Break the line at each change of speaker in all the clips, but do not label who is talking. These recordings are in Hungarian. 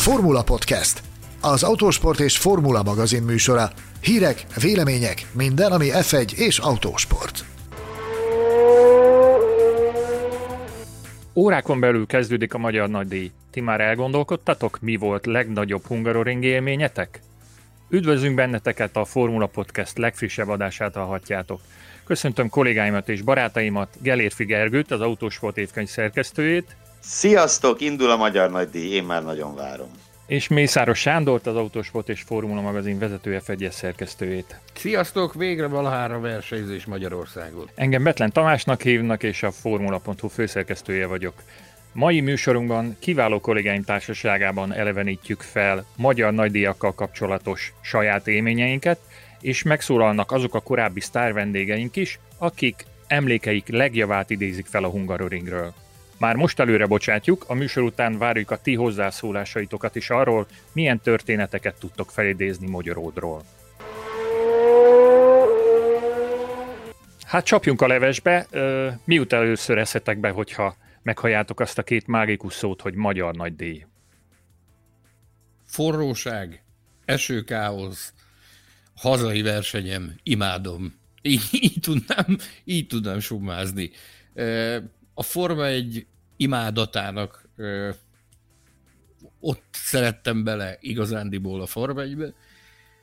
Formula Podcast, az autósport és formula magazin műsora. Hírek, vélemények, minden, ami F1 és autósport.
Órákon belül kezdődik a Magyar Nagydíj. Ti már elgondolkodtatok, mi volt legnagyobb hungaroring élményetek? Üdvözlünk benneteket a Formula Podcast legfrissebb adását hallhatjátok. Köszöntöm kollégáimat és barátaimat, Gelérfi Gergőt, az Autósport évkönyv szerkesztőjét.
Sziasztok, indul a Magyar Nagydíj, én már nagyon várom.
És Mészáros Sándort, az Autósport és Formula magazin vezető f szerkesztőjét.
Sziasztok, végre valahára versenyzés Magyarországon.
Engem Betlen Tamásnak hívnak, és a Formula.hu főszerkesztője vagyok. Mai műsorunkban kiváló kollégáim társaságában elevenítjük fel magyar nagydíjakkal kapcsolatos saját élményeinket, és megszólalnak azok a korábbi sztár vendégeink is, akik emlékeik legjavát idézik fel a Hungaroringről. Már most előre bocsátjuk, a műsor után várjuk a ti hozzászólásaitokat is arról, milyen történeteket tudtok felidézni Magyaródról. Hát csapjunk a levesbe, miután először eszetek be, hogyha meghalljátok azt a két mágikus szót, hogy magyar nagy díj.
Forróság, esőkáosz, hazai versenyem, imádom. Így, így tudnám, így tudnám summázni. A Forma egy imádatának ott szerettem bele igazándiból a Forma 1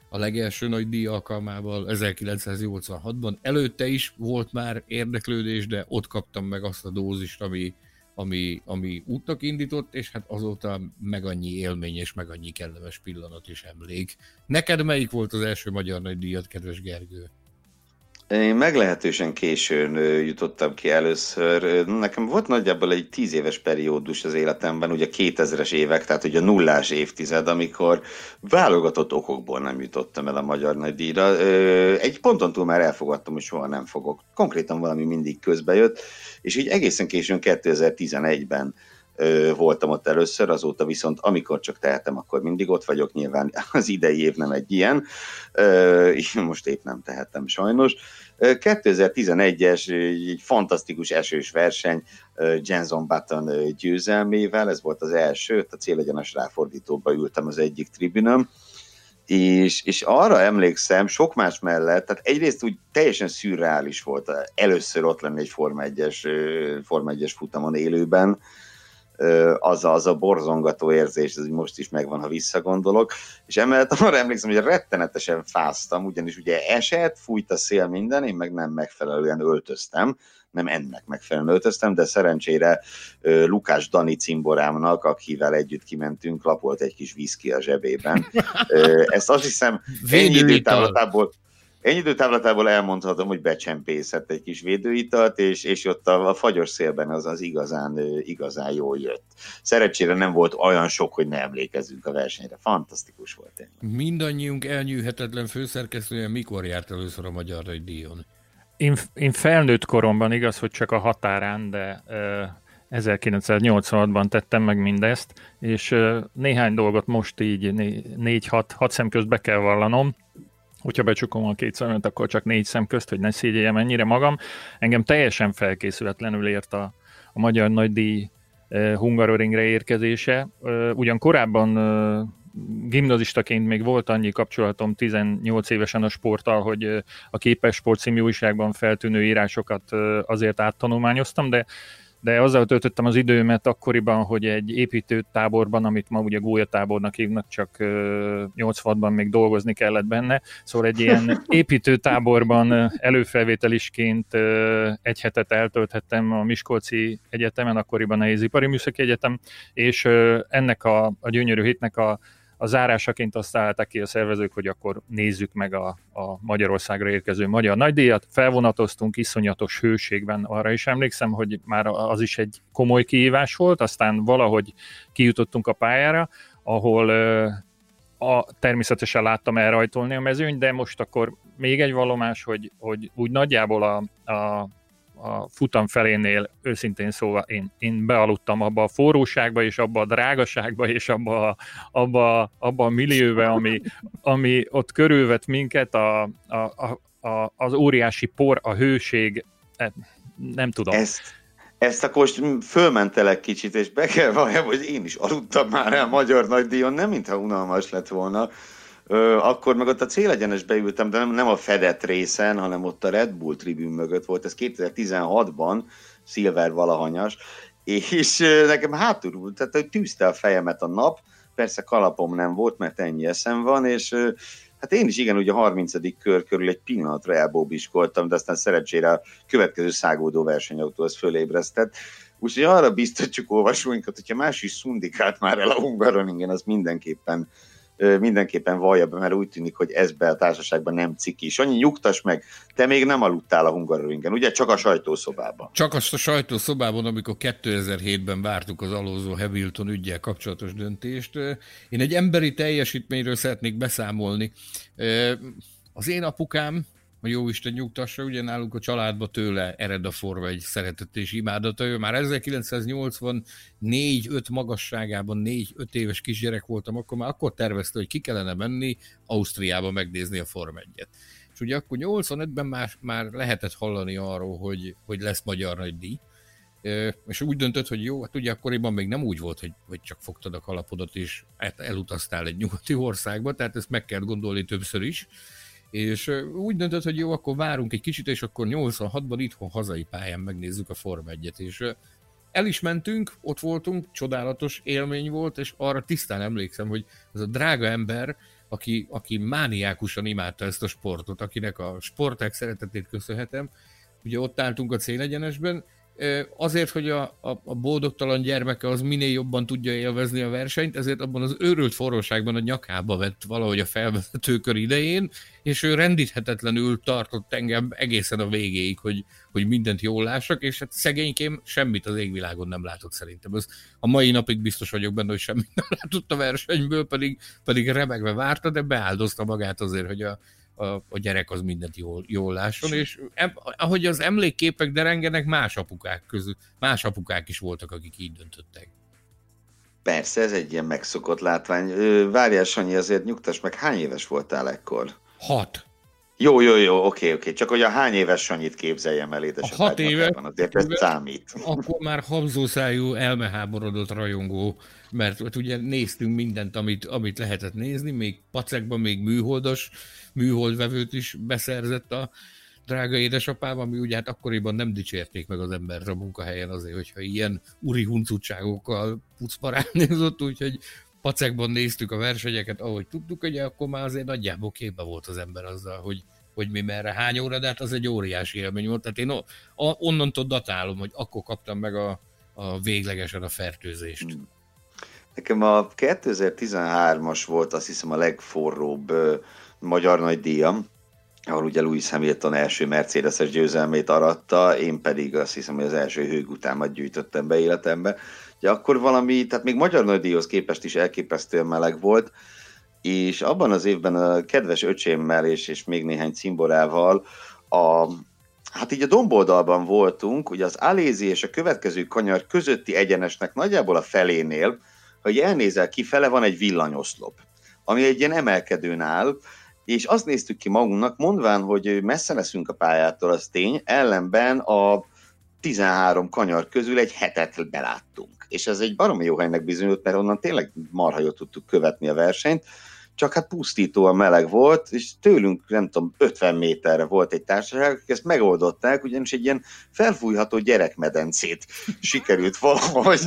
a legelső nagy díj alkalmával 1986-ban. Előtte is volt már érdeklődés, de ott kaptam meg azt a dózist, ami, ami, ami útnak indított, és hát azóta meg annyi élmény és meg annyi kellemes pillanat is emlék. Neked melyik volt az első magyar nagy díjat, kedves Gergő?
Én meglehetősen későn jutottam ki először. Nekem volt nagyjából egy tíz éves periódus az életemben, ugye 2000-es évek, tehát ugye a nullás évtized, amikor válogatott okokból nem jutottam el a Magyar Nagydíjra. Egy ponton túl már elfogadtam, hogy soha nem fogok. Konkrétan valami mindig közbe jött, és így egészen későn 2011-ben voltam ott először, azóta viszont amikor csak tehetem, akkor mindig ott vagyok, nyilván az idei év nem egy ilyen, most épp nem tehetem sajnos. 2011-es egy fantasztikus esős verseny Jenson Button győzelmével, ez volt az első, a célegyenes ráfordítóba ültem az egyik tribünöm, és, és arra emlékszem, sok más mellett, tehát egyrészt úgy teljesen szürreális volt először ott lenni egy Forma 1-es, Forma 1-es futamon élőben, az a, az a borzongató érzés, ez most is megvan, ha visszagondolok, és emellett arra emlékszem, hogy rettenetesen fáztam, ugyanis ugye esett, fújt a szél minden, én meg nem megfelelően öltöztem, nem ennek megfelelően öltöztem, de szerencsére Lukás Dani cimborámnak, akivel együtt kimentünk, lapolt egy kis viszki a zsebében. Ezt azt hiszem ennyi időtávlatából, Ennyi időtávlatából elmondhatom, hogy becsempészett egy kis védőitalt, és, és ott a, a fagyos szélben az az igazán, igazán jól jött. Szerencsére nem volt olyan sok, hogy ne emlékezzünk a versenyre. Fantasztikus volt.
Ennyi. Mindannyiunk elnyűhetetlen főszerkesztője mikor járt először a Magyar Nagy Díjon?
Én, én felnőtt koromban, igaz, hogy csak a határán, de uh, 1986-ban tettem meg mindezt, és uh, néhány dolgot most így négy-hat hat szem közt be kell vallanom hogyha becsukom a két szemet, akkor csak négy szem közt, hogy ne szégyeljem ennyire magam. Engem teljesen felkészületlenül ért a, a Magyar Nagydíj uh, Hungaroringre érkezése. Uh, ugyan korábban uh, gimnazistaként még volt annyi kapcsolatom 18 évesen a sporttal, hogy a Képes Sport című újságban feltűnő írásokat azért áttanulmányoztam, de de azzal töltöttem az időmet akkoriban, hogy egy építőtáborban, amit ma ugye gólyatábornak hívnak, csak 86-ban még dolgozni kellett benne, szóval egy ilyen építőtáborban előfelvételisként egy hetet eltölthettem a Miskolci Egyetemen, akkoriban a Ipari Műszaki Egyetem, és ennek a, a gyönyörű hétnek a a zárásaként azt állták ki a szervezők, hogy akkor nézzük meg a, a Magyarországra érkező magyar nagydíjat. Felvonatoztunk iszonyatos hőségben, arra is emlékszem, hogy már az is egy komoly kihívás volt, aztán valahogy kijutottunk a pályára, ahol a, természetesen láttam elrajtolni a mezőny, de most akkor még egy valomás, hogy, hogy úgy nagyjából a, a a futam felénél őszintén szóval én, én bealudtam abba a forróságba, és abba a drágaságba, és abba, a, abba, abba a millióbe, ami, ami ott körülvet minket, a, a, a, a, az óriási por, a hőség, e, nem tudom.
Ezt, ezt akkor most fölmentelek kicsit, és be kell valljam, hogy én is aludtam már el Magyar Nagydíjon, nem mintha unalmas lett volna. Ö, akkor meg ott a célegyenes beültem, de nem, nem a fedett részen, hanem ott a Red Bull tribün mögött volt, ez 2016-ban, Silver valahanyas, és nekem hátul, tehát tűzte a fejemet a nap, persze kalapom nem volt, mert ennyi eszem van, és hát én is igen, ugye a 30. kör körül egy pillanatra elbóbiskoltam, de aztán szerencsére a következő szágódó versenyautó az fölébresztett. Úgyhogy arra biztatjuk olvasóinkat, hogyha más is szundikált már el a Hungaroringen, az mindenképpen mindenképpen vallja be, mert úgy tűnik, hogy ez be a társaságban nem ciki. annyi nyugtas meg, te még nem aludtál a Hungaroringen, ugye? Csak a sajtószobában.
Csak azt a sajtószobában, amikor 2007-ben vártuk az alózó Hamilton ügyel kapcsolatos döntést. Én egy emberi teljesítményről szeretnék beszámolni. Az én apukám jó Isten nyugtassa, ugye nálunk a családba tőle ered a forma egy szeretet és imádata. Ő már 1984-5 magasságában 4-5 éves kisgyerek voltam, akkor már akkor tervezte, hogy ki kellene menni Ausztriába megnézni a Form 1 És ugye akkor 85-ben már, már lehetett hallani arról, hogy, hogy lesz magyar nagy díj, és úgy döntött, hogy jó, hát ugye akkoriban még nem úgy volt, hogy, hogy csak fogtad a kalapodat és elutaztál egy nyugati országba, tehát ezt meg kell gondolni többször is, és úgy döntött, hogy jó, akkor várunk egy kicsit, és akkor 86-ban itthon hazai pályán megnézzük a Form 1 és el is mentünk, ott voltunk, csodálatos élmény volt, és arra tisztán emlékszem, hogy ez a drága ember, aki, aki mániákusan imádta ezt a sportot, akinek a sporták szeretetét köszönhetem, ugye ott álltunk a célegyenesben, azért, hogy a, a, a boldogtalan gyermeke az minél jobban tudja élvezni a versenyt, ezért abban az őrült forróságban a nyakába vett valahogy a felvezetőkör idején, és ő rendíthetetlenül tartott engem egészen a végéig, hogy, hogy mindent jól lássak, és hát szegénykém semmit az égvilágon nem látott szerintem. Ez a mai napig biztos vagyok benne, hogy semmit nem látott a versenyből, pedig, pedig remegve várta, de beáldozta magát azért, hogy a, a, a gyerek az mindent jól, jól lásson, és em, ahogy az emlékképek derengenek, más apukák közül, más apukák is voltak, akik így döntöttek.
Persze, ez egy ilyen megszokott látvány. Várjál, Sanyi, azért nyugtass meg, hány éves voltál ekkor?
Hat.
Jó, jó, jó, oké, oké. Csak hogy a hány éves Sanyit képzeljem el édesapád.
Hat éves.
Azért ez számít.
Akkor már habzószájú, elmeháborodott rajongó, mert ugye néztünk mindent, amit, amit lehetett nézni, még pacekban, még műholdas műholdvevőt is beszerzett a drága édesapám, ami ugye hát akkoriban nem dicsérték meg az emberre a munkahelyen azért, hogyha ilyen uri huncutságokkal pucparálnézott, úgyhogy pacekban néztük a versenyeket, ahogy tudtuk, ugye akkor már azért nagyjából képbe volt az ember azzal, hogy, hogy mi merre, hány óra, de hát az egy óriási élmény volt. Tehát én onnantól datálom, hogy akkor kaptam meg a, a véglegesen a fertőzést. Hmm.
Nekem a 2013-as volt azt hiszem a legforróbb magyar nagy díjam, ahol ugye Louis Hamilton első Mercedes-es győzelmét aratta, én pedig azt hiszem, hogy az első hőgutámat gyűjtöttem be életembe. Ugye akkor valami, tehát még magyar nagydíjhoz képest is elképesztően meleg volt, és abban az évben a kedves öcsémmel és, és még néhány cimborával a, hát így a domboldalban voltunk, ugye az Alézi és a következő kanyar közötti egyenesnek nagyjából a felénél, hogy elnézel kifele, van egy villanyoszlop, ami egy ilyen emelkedőn áll, és azt néztük ki magunknak, mondván, hogy messze leszünk a pályától, az tény, ellenben a 13 kanyar közül egy hetet beláttunk. És ez egy baromi jó helynek bizonyult, mert onnan tényleg marha jól tudtuk követni a versenyt, csak hát pusztítóan meleg volt, és tőlünk, nem tudom, 50 méterre volt egy társaság, akik ezt megoldották, ugyanis egy ilyen felfújható gyerekmedencét sikerült valahogy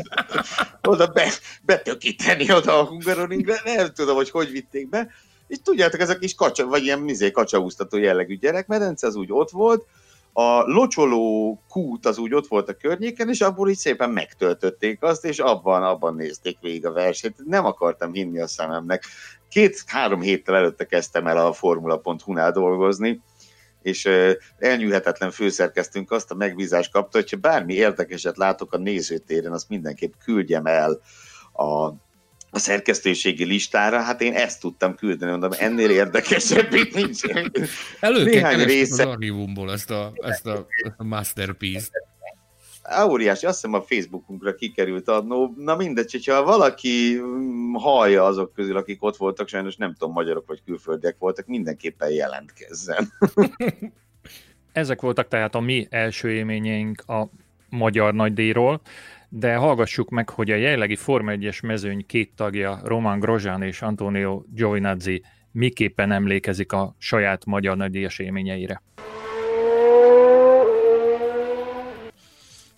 oda be, betökíteni oda a Hungaroringre, nem tudom, hogy hogy vitték be, és tudjátok, ez a kis kacsa, vagy ilyen mizé kacsaúztató jellegű gyerekmedence, az úgy ott volt, a locsoló kút az úgy ott volt a környéken, és abból így szépen megtöltötték azt, és abban, abban nézték végig a versenyt. Nem akartam hinni a szememnek. Két-három héttel előtte kezdtem el a Formula.hu-nál dolgozni, és elnyűhetetlen főszerkeztünk azt a megbízást kapta, hogyha bármi érdekeset látok a nézőtéren, azt mindenképp küldjem el a a szerkesztőségi listára, hát én ezt tudtam küldeni, mondom, ennél érdekesebb itt nincs.
Elő Néhány része... az archívumból ezt a, ezt a, ezt a masterpiece-t.
Óriási, azt hiszem a Facebookunkra kikerült adnó. Na mindegy, hogyha valaki mm, hallja azok közül, akik ott voltak, sajnos nem tudom, magyarok vagy külföldiek voltak, mindenképpen jelentkezzen.
Ezek voltak tehát a mi első élményeink a magyar nagydíjról, de hallgassuk meg, hogy a jelenlegi Forma 1-es mezőny két tagja, Roman Grozsán és Antonio Giovinazzi miképpen emlékezik a saját magyar nagydíjas élményeire.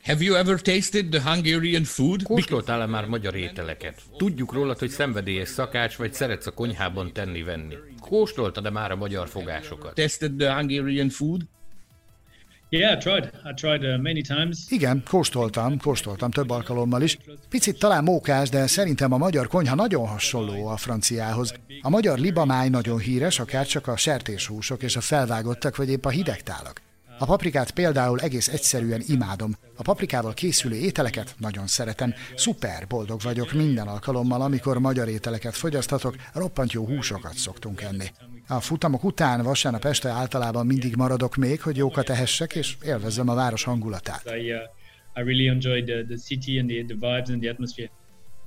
Have you ever tasted the Hungarian food?
Kóstoltál-e már magyar ételeket? Tudjuk rólad, hogy szenvedélyes szakács, vagy szeretsz a konyhában tenni-venni. Kóstoltad-e már a magyar fogásokat?
Tested the Hungarian food?
Uh.
Igen, kóstoltam, kóstoltam több alkalommal is. Picit talán mókás, de szerintem a magyar konyha nagyon hasonló a franciához. A magyar libamáj nagyon híres, akár csak a sertéshúsok és a felvágottak, vagy épp a hidegtálak. A paprikát például egész egyszerűen imádom. A paprikával készülő ételeket nagyon szeretem. Szuper, boldog vagyok minden alkalommal, amikor magyar ételeket fogyasztatok, roppant jó húsokat szoktunk enni. A futamok után vasárnap este általában mindig maradok még, hogy jókat ehessek, és élvezzem a város hangulatát.
Uh.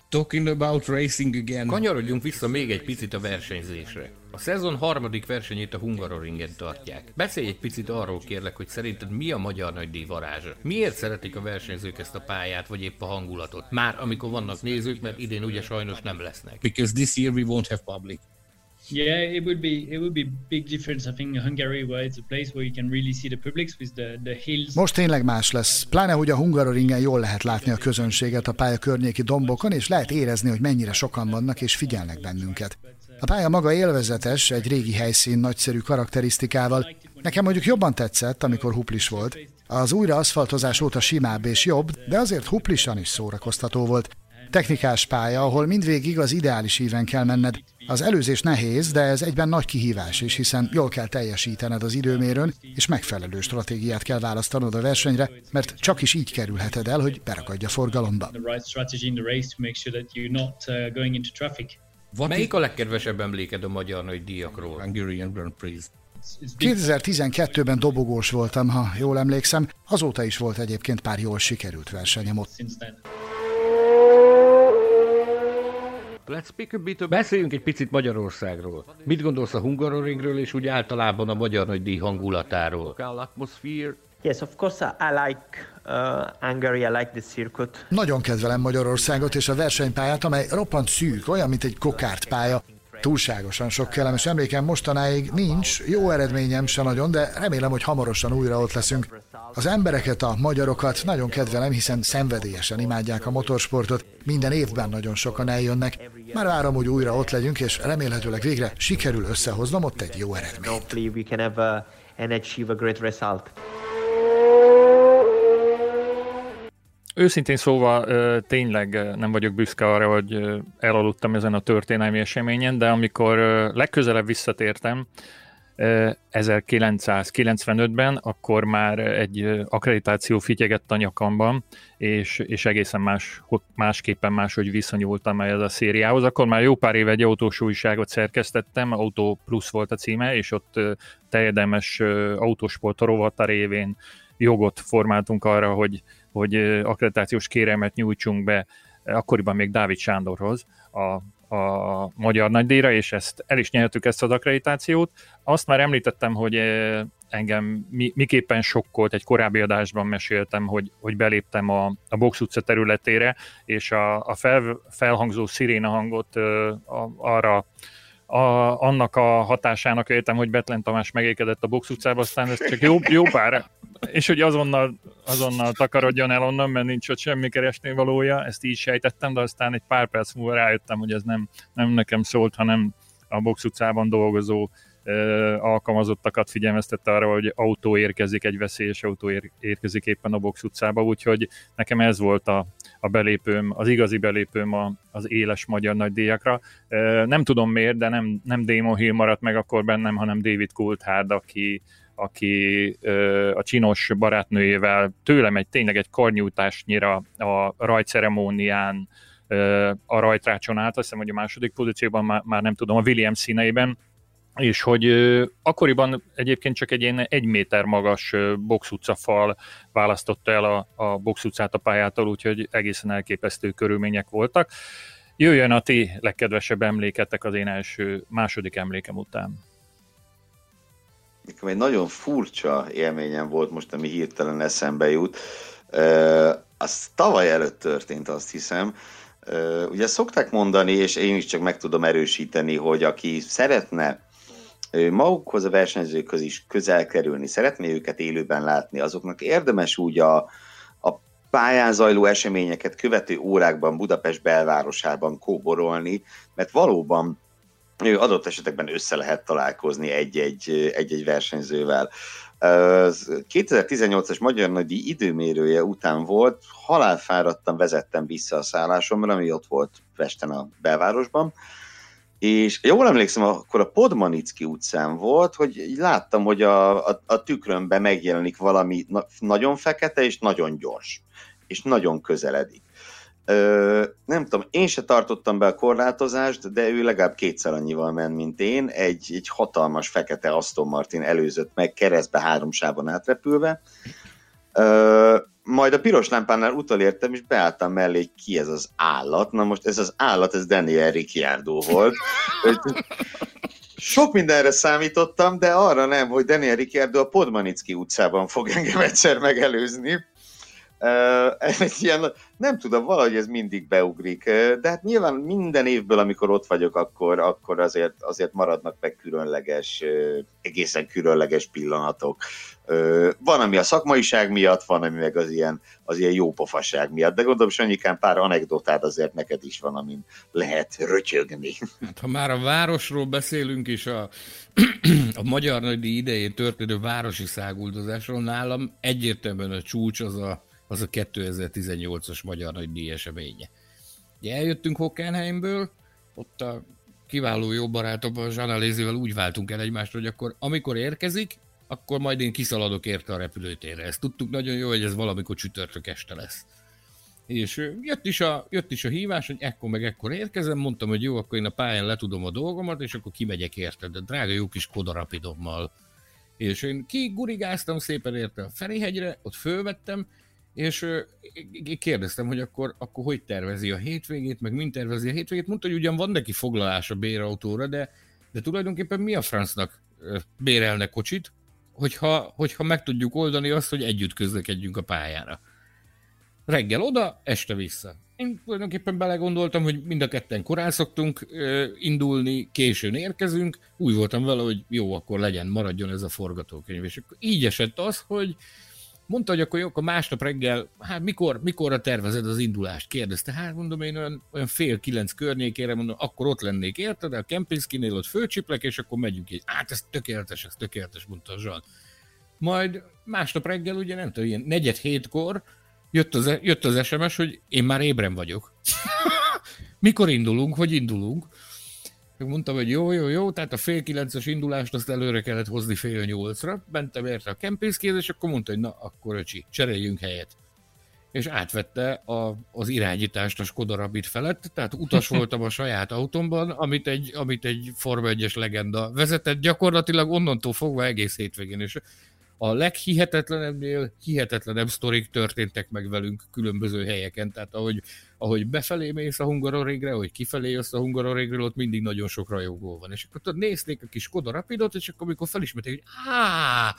Talking about racing again.
Kanyarodjunk vissza még egy picit a versenyzésre. A szezon harmadik versenyét a Hungaroringen tartják. Beszélj egy picit arról kérlek, hogy szerinted mi a magyar nagydíj varázsa? Miért szeretik a versenyzők ezt a pályát, vagy épp a hangulatot? Már amikor vannak nézők, mert idén ugye sajnos nem lesznek.
Because this year we won't have public.
Yeah, it would be it would be big difference. I think Hungary, where it's a place where you can really see the publics with the the hills.
Most tényleg más lesz. Pláne, hogy a Hungaroringen jól lehet látni a közönséget a pálya környéki dombokon, és lehet érezni, hogy mennyire sokan vannak és figyelnek bennünket. A pálya maga élvezetes, egy régi helyszín nagyszerű karakterisztikával. Nekem mondjuk jobban tetszett, amikor huplis volt. Az újra aszfaltozás óta simább és jobb, de azért huplisan is szórakoztató volt. Technikás pálya, ahol mindvégig az ideális íven kell menned. Az előzés nehéz, de ez egyben nagy kihívás is, hiszen jól kell teljesítened az időmérőn, és megfelelő stratégiát kell választanod a versenyre, mert csak is így kerülheted el, hogy berakadj a forgalomba.
Uh,
Melyik a legkedvesebb emléked a magyar nagy díjakról?
Hungarian Grand Prix?
It's, it's big
2012-ben dobogós voltam, ha jól emlékszem, azóta is volt egyébként pár jól sikerült versenyem ott.
Let's speak a bit Beszéljünk egy picit Magyarországról. Mit gondolsz a Hungaroringről és úgy általában a magyar nagy díj hangulatáról?
Yes, of course, I I like uh, Hungary. I like the circuit.
Nagyon kedvelem Magyarországot és a versenypályát, amely roppant szűk, olyan, mint egy kokártpálya. Túlságosan sok kellemes emlékem mostanáig nincs, jó eredményem se nagyon, de remélem, hogy hamarosan újra ott leszünk. Az embereket, a magyarokat nagyon kedvelem, hiszen szenvedélyesen imádják a motorsportot, minden évben nagyon sokan eljönnek. Már várom, hogy újra ott legyünk, és remélhetőleg végre sikerül összehoznom ott egy jó eredményt.
Őszintén szóval tényleg nem vagyok büszke arra, hogy elaludtam ezen a történelmi eseményen, de amikor legközelebb visszatértem, 1995-ben, akkor már egy akkreditáció fityegett a nyakamban, és, és egészen más, másképpen máshogy viszonyultam ehhez a szériához. Akkor már jó pár éve egy autós újságot szerkesztettem, Auto Plus volt a címe, és ott teljedelmes autósport rovata révén jogot formáltunk arra, hogy hogy akkreditációs kérelmet nyújtsunk be akkoriban még Dávid Sándorhoz a, a magyar nagydíjra, és ezt el is nyertük ezt az akkreditációt. Azt már említettem, hogy engem mi, miképpen sokkolt, egy korábbi adásban meséltem, hogy, hogy beléptem a, a Box utca területére, és a, a fel, felhangzó sziréna hangot a, arra a, annak a hatásának értem, hogy Betlen Tamás megékedett a Box utcába, aztán ez csak jó, jó pár, és hogy azonnal, azonnal takarodjon el onnan, mert nincs ott semmi keresni valója, ezt így sejtettem, de aztán egy pár perc múlva rájöttem, hogy ez nem, nem nekem szólt, hanem a Box utcában dolgozó ö, alkalmazottakat figyelmeztette arra, hogy autó érkezik, egy veszélyes autó ér, érkezik éppen a Box utcába, úgyhogy nekem ez volt a, a belépőm, az igazi belépőm a, az éles magyar nagydíjakra. Nem tudom miért, de nem, nem Damon Hill maradt meg akkor bennem, hanem David Coulthard, aki, aki a csinos barátnőjével tőlem egy tényleg egy karnyújtásnyira a rajtceremónián a rajtrácson állt, azt hiszem, hogy a második pozícióban már, már nem tudom, a Williams színeiben, és hogy akkoriban egyébként csak egy ilyen egy méter magas box választotta el a, a box a pályától, úgyhogy egészen elképesztő körülmények voltak. Jöjjön a ti legkedvesebb emléketek az én első, második emlékem után.
Nekem egy nagyon furcsa élményem volt most, ami hirtelen eszembe jut. Az tavaly előtt történt, azt hiszem. Ugye szokták mondani, és én is csak meg tudom erősíteni, hogy aki szeretne magukhoz a versenyzőkhöz is közel kerülni, szeretné őket élőben látni, azoknak érdemes úgy a, a pályán zajló eseményeket követő órákban Budapest belvárosában kóborolni, mert valóban adott esetekben össze lehet találkozni egy-egy, egy-egy versenyzővel. 2018-as Magyar Nagydíj időmérője után volt, halálfáradtan vezettem vissza a szállásomra, ami ott volt Pesten a belvárosban, és jól emlékszem, akkor a Podmanicki utcán volt, hogy láttam, hogy a, a, a tükrömben megjelenik valami na, nagyon fekete és nagyon gyors, és nagyon közeledik. Ö, nem tudom, én se tartottam be a korlátozást, de ő legalább kétszer annyival ment, mint én. Egy, egy hatalmas fekete Aston Martin előzött meg keresztbe három sávon átrepülve. Ö, majd a piros lámpánál utolértem, és beálltam mellé, hogy ki ez az állat. Na most ez az állat, ez Daniel Ricciardo volt. Sok mindenre számítottam, de arra nem, hogy Daniel Ricciardo a Podmanicki utcában fog engem egyszer megelőzni. Ez egy ilyen, nem tudom, valahogy ez mindig beugrik, de hát nyilván minden évből, amikor ott vagyok, akkor, akkor azért, azért maradnak meg különleges, egészen különleges pillanatok. Van, ami a szakmaiság miatt, van, ami meg az ilyen, az ilyen jó pofaság miatt, de gondolom, Sanyikán pár anekdotát azért neked is van, amin lehet rötyögni.
Hát, ha már a városról beszélünk, és a, a magyar nagydíj idején történő városi száguldozásról nálam egyértelműen a csúcs az a az a 2018-as Magyar Nagy Díj eseménye. Ugye eljöttünk Hockenheimből, ott a kiváló jó barátom, a Zsanalézével úgy váltunk el egymást, hogy akkor amikor érkezik, akkor majd én kiszaladok érte a repülőtérre. Ezt tudtuk nagyon jó, hogy ez valamikor csütörtök este lesz. És jött is, a, jött is a hívás, hogy ekkor meg ekkor érkezem, mondtam, hogy jó, akkor én a pályán letudom a dolgomat, és akkor kimegyek érte, de drága jó kis kodarapidommal. És én kigurigáztam szépen érte a Ferihegyre, ott fölvettem, és kérdeztem, hogy akkor, akkor hogy tervezi a hétvégét, meg mint tervezi a hétvégét. Mondta, hogy ugyan van neki foglalás a bérautóra, de, de tulajdonképpen mi a francnak bérelne kocsit, hogyha, hogyha meg tudjuk oldani azt, hogy együtt közlekedjünk a pályára. Reggel oda, este vissza. Én tulajdonképpen belegondoltam, hogy mind a ketten korán szoktunk indulni, későn érkezünk, úgy voltam vele, hogy jó, akkor legyen, maradjon ez a forgatókönyv. És akkor így esett az, hogy Mondta, hogy akkor jó, akkor másnap reggel, hát mikor, mikorra tervezed az indulást? Kérdezte, hát mondom én olyan, olyan fél kilenc környékére, mondom, akkor ott lennék, érted? A Kempinskinél ott fölcsiplek, és akkor megyünk így. Hát ez tökéletes, ez tökéletes, mondta a Zsan. Majd másnap reggel, ugye nem tudom, ilyen negyed hétkor jött az, jött az SMS, hogy én már ébren vagyok. Mikor indulunk, hogy indulunk? Meg mondtam, hogy jó, jó, jó, tehát a fél kilences indulást azt előre kellett hozni fél nyolcra, mentem érte a kempészkéz, és akkor mondta, hogy na, akkor öcsi, cseréljünk helyet. És átvette a, az irányítást a Skoda Rapid felett, tehát utas voltam a saját autómban, amit egy, amit egy Forma 1-es legenda vezetett, gyakorlatilag onnantól fogva egész hétvégén, és a leghihetetlenebbnél hihetetlenebb sztorik történtek meg velünk különböző helyeken, tehát ahogy ahogy befelé mész a Hungarorégre, ahogy kifelé jössz a Hungarorégről, ott mindig nagyon sok rajongó van. És akkor tudod, nézték a kis Koda Rapidot, és akkor amikor felismerték, hogy á,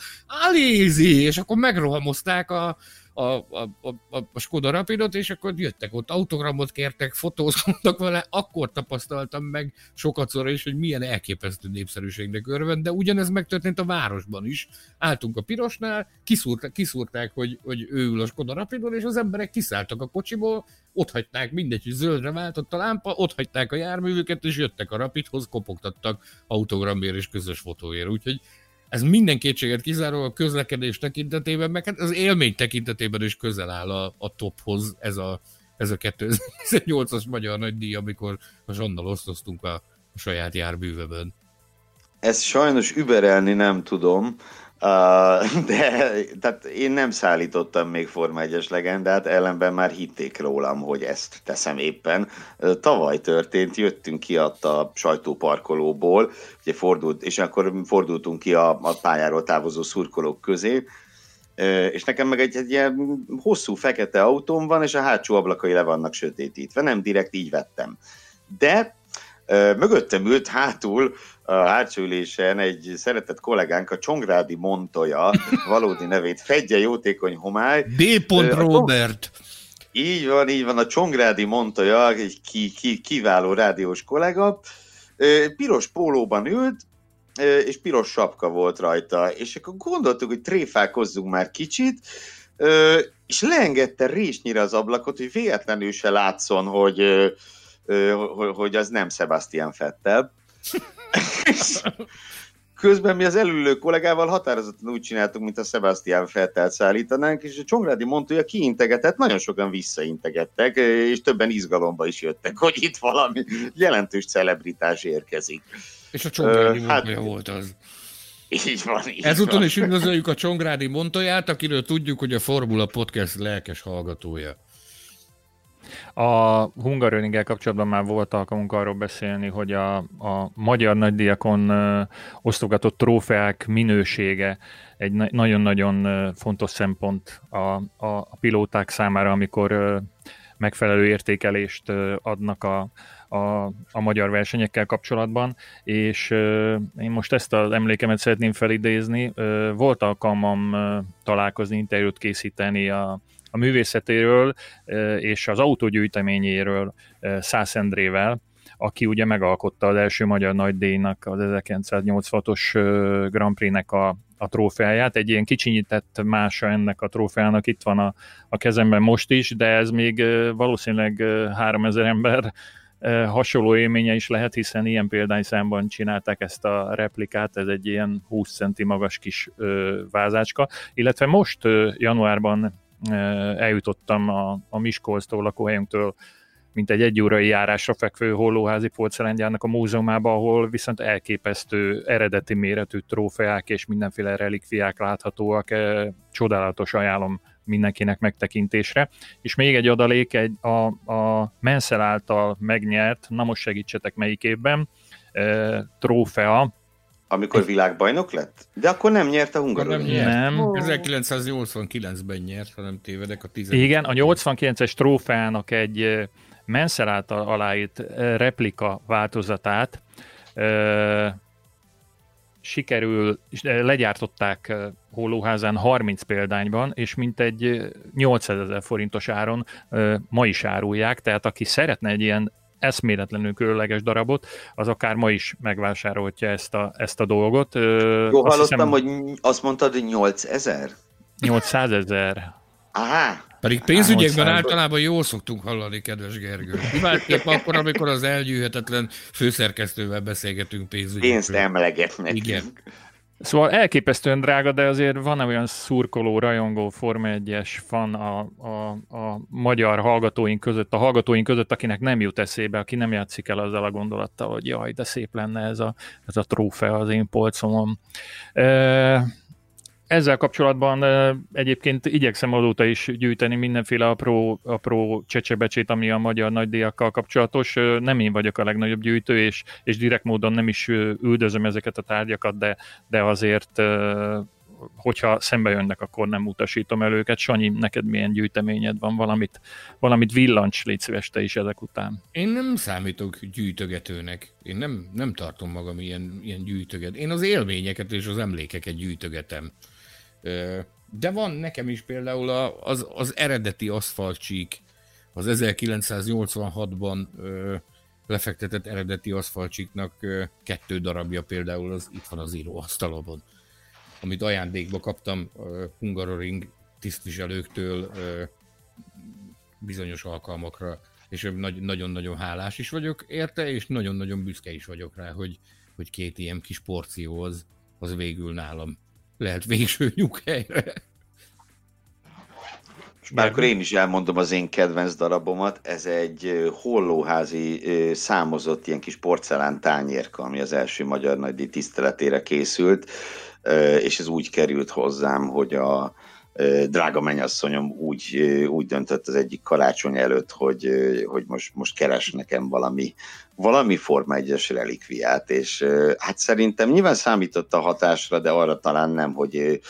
és akkor megrohamozták a, a, a, a, a Skoda Rapidot, és akkor jöttek ott, autogramot kértek, fotózkodtak vele, akkor tapasztaltam meg sokatszor is, hogy milyen elképesztő népszerűségnek örvend, de ugyanez megtörtént a városban is. Álltunk a pirosnál, kiszúrták, kiszúrták hogy, hogy ő ül a Skoda Rapidon, és az emberek kiszálltak a kocsiból, ott hagyták, mindegy, hogy zöldre váltott a lámpa, ott hagyták a járművüket, és jöttek a Rapidhoz, kopogtattak autogramért és közös fotóért. Úgyhogy ez minden kétséget kizáró a közlekedés tekintetében, meg hát az élmény tekintetében is közel áll a, a tophoz ez a, ez a 2018-as Magyar Nagydíj, amikor a Zsannal osztoztunk a, a saját járműveben.
Ezt sajnos überelni nem tudom, de tehát én nem szállítottam még Forma 1-es legendát, ellenben már hitték rólam, hogy ezt teszem éppen. Tavaly történt, jöttünk ki a sajtóparkolóból, ugye fordult, és akkor fordultunk ki a, a pályáról távozó szurkolók közé, és nekem meg egy, egy ilyen hosszú fekete autóm van, és a hátsó ablakai le vannak sötétítve, nem direkt így vettem. De Mögöttem ült hátul a hátsó ülésen egy szeretett kollégánk, a Csongrádi Montoya, valódi nevét Fedje Jótékony Homály.
D. Robert.
Így van, így van, a Csongrádi Montoya, egy ki, ki, kiváló rádiós kollega. Piros pólóban ült, és piros sapka volt rajta, és akkor gondoltuk, hogy tréfálkozzunk már kicsit, és leengedte résnyire az ablakot, hogy véletlenül se látszon, hogy, hogy az nem Sebastian Fettel. Közben mi az elülő kollégával határozottan úgy csináltunk, mint a Sebastian Fettel szállítanánk, és a Csongrádi mondta, hogy a kiintegetett, nagyon sokan visszaintegettek, és többen izgalomba is jöttek, hogy itt valami jelentős celebritás érkezik.
És a Csongrádi uh, hát, volt az.
Így van, így
Ezúton is üdvözöljük a Csongrádi Montoját, akiről tudjuk, hogy a Formula Podcast lelkes hallgatója.
A Hungaroringgel kapcsolatban már volt alkalmunk arról beszélni, hogy a, a magyar nagydiakon osztogatott trófeák minősége egy nagyon-nagyon fontos szempont a, a, a pilóták számára, amikor megfelelő értékelést adnak a, a, a magyar versenyekkel kapcsolatban, és én most ezt az emlékemet szeretném felidézni. Volt alkalmam találkozni, interjút készíteni a, a művészetéről és az autógyűjteményéről Szász Endrével, aki ugye megalkotta az első magyar nagydíjnak, az 1986-os Grand Prix-nek a, a trófeáját. Egy ilyen kicsinyített mása ennek a trófeának itt van a, a kezemben most is, de ez még valószínűleg 3000 ember hasonló élménye is lehet, hiszen ilyen példányszámban csinálták ezt a replikát, ez egy ilyen 20 centi magas kis vázácska, illetve most januárban eljutottam a, a Miskolctól, lakóhelyünktől mint egy egyórai járásra fekvő hollóházi porcelángyárnak a múzeumába, ahol viszont elképesztő eredeti méretű trófeák és mindenféle relikviák láthatóak. Csodálatos ajánlom mindenkinek megtekintésre. És még egy adalék, egy, a, a Menszel által megnyert, na most segítsetek melyik évben, e, trófea,
amikor világbajnok lett? De akkor nem nyert a Hungaroring.
Nem, nyert. nem. 1989-ben nyert, ha nem tévedek a 10.
Igen, a 89-es trófeának egy Menszer által aláírt replika változatát sikerül, legyártották Hollóházán 30 példányban, és mintegy 800 ezer forintos áron ma is árulják, tehát aki szeretne egy ilyen eszméletlenül különleges darabot, az akár ma is megvásárolhatja ezt a, ezt a dolgot.
Jó, azt hallottam, hiszem, hogy azt mondtad, hogy 8000?
800 ezer.
Aha.
Pedig pénzügyekben általában jól szoktunk hallani, kedves Gergő. Kiváltképp akkor, amikor az elgyűhetetlen főszerkesztővel beszélgetünk pénzügyekről.
Pénzt emlegetnek.
Igen.
Szóval elképesztően drága, de azért van olyan szurkoló, rajongó Forma 1-es fan a, a, a magyar hallgatóink között, a hallgatóink között, akinek nem jut eszébe, aki nem játszik el azzal a gondolattal, hogy jaj, de szép lenne ez a, ez a trófea az én polcomon. E- ezzel kapcsolatban egyébként igyekszem azóta is gyűjteni mindenféle apró, apró csecsebecsét, ami a magyar nagydíjakkal kapcsolatos. Nem én vagyok a legnagyobb gyűjtő, és, és direkt módon nem is üldözöm ezeket a tárgyakat, de, de azért hogyha szembe jönnek, akkor nem utasítom el őket. Sanyi, neked milyen gyűjteményed van? Valamit, valamit villancs, légy szíves te is ezek után.
Én nem számítok gyűjtögetőnek. Én nem, nem tartom magam ilyen, ilyen gyűjtöget. Én az élményeket és az emlékeket gyűjtögetem. De van nekem is például az, az eredeti aszfaltcsík, az 1986-ban lefektetett eredeti aszfaltcsíknak kettő darabja például az itt van az íróasztalomon, amit ajándékba kaptam Hungaroring tisztviselőktől bizonyos alkalmakra, és nagyon-nagyon hálás is vagyok érte, és nagyon-nagyon büszke is vagyok rá, hogy, hogy két ilyen kis porció az, az végül nálam lehet végső nyughelyre.
És már akkor én is elmondom az én kedvenc darabomat, ez egy hollóházi számozott ilyen kis porcelán tányérka, ami az első magyar nagydíj tiszteletére készült, és ez úgy került hozzám, hogy a drága mennyasszonyom úgy, úgy döntött az egyik karácsony előtt, hogy, hogy most, most keres nekem valami, valami Forma 1-es relikviát, és hát szerintem nyilván számított a hatásra, de arra talán nem, hogy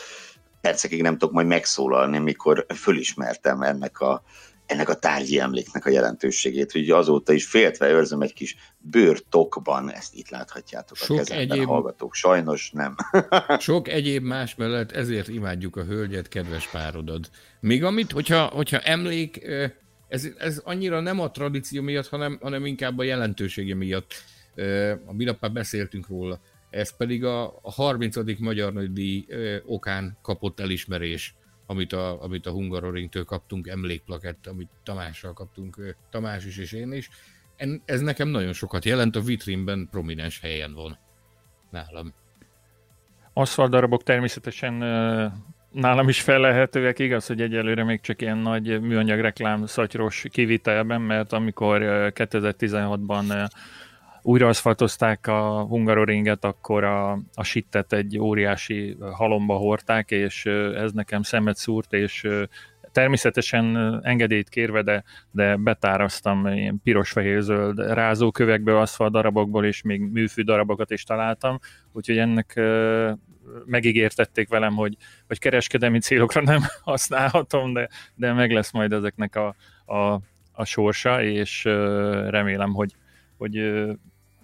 percekig nem tudok majd megszólalni, mikor fölismertem ennek a ennek a tárgyi emléknek a jelentőségét, hogy azóta is féltve őrzöm egy kis bőrtokban, ezt itt láthatjátok Sok a kezemben, egyéb... hallgatók, sajnos nem.
Sok egyéb más mellett ezért imádjuk a hölgyet, kedves párodod. Még amit, hogyha, hogyha emlék, ez, ez annyira nem a tradíció miatt, hanem, hanem inkább a jelentősége miatt. A minap beszéltünk róla. Ez pedig a, a 30. Magyar Nagydíj okán kapott elismerés amit a, amit a Hungaroringtől kaptunk, emlékplakett, amit Tamással kaptunk, Tamás is és én is. Ez nekem nagyon sokat jelent, a vitrínben prominens helyen van nálam.
Aszfalt darabok természetesen nálam is felelhetőek, igaz, hogy egyelőre még csak ilyen nagy műanyag reklám szatyros kivitelben, mert amikor 2016-ban újra aszfaltozták a Hungaroringet, akkor a, a sittet egy óriási halomba hordták, és ez nekem szemet szúrt, és természetesen engedélyt kérve, de, de betáraztam ilyen piros-fehér-zöld rázókövekből, aszfalt darabokból, és még műfű darabokat is találtam, úgyhogy ennek megígértették velem, hogy, hogy kereskedelmi célokra nem használhatom, de, de meg lesz majd ezeknek a, a, a sorsa, és remélem, hogy, hogy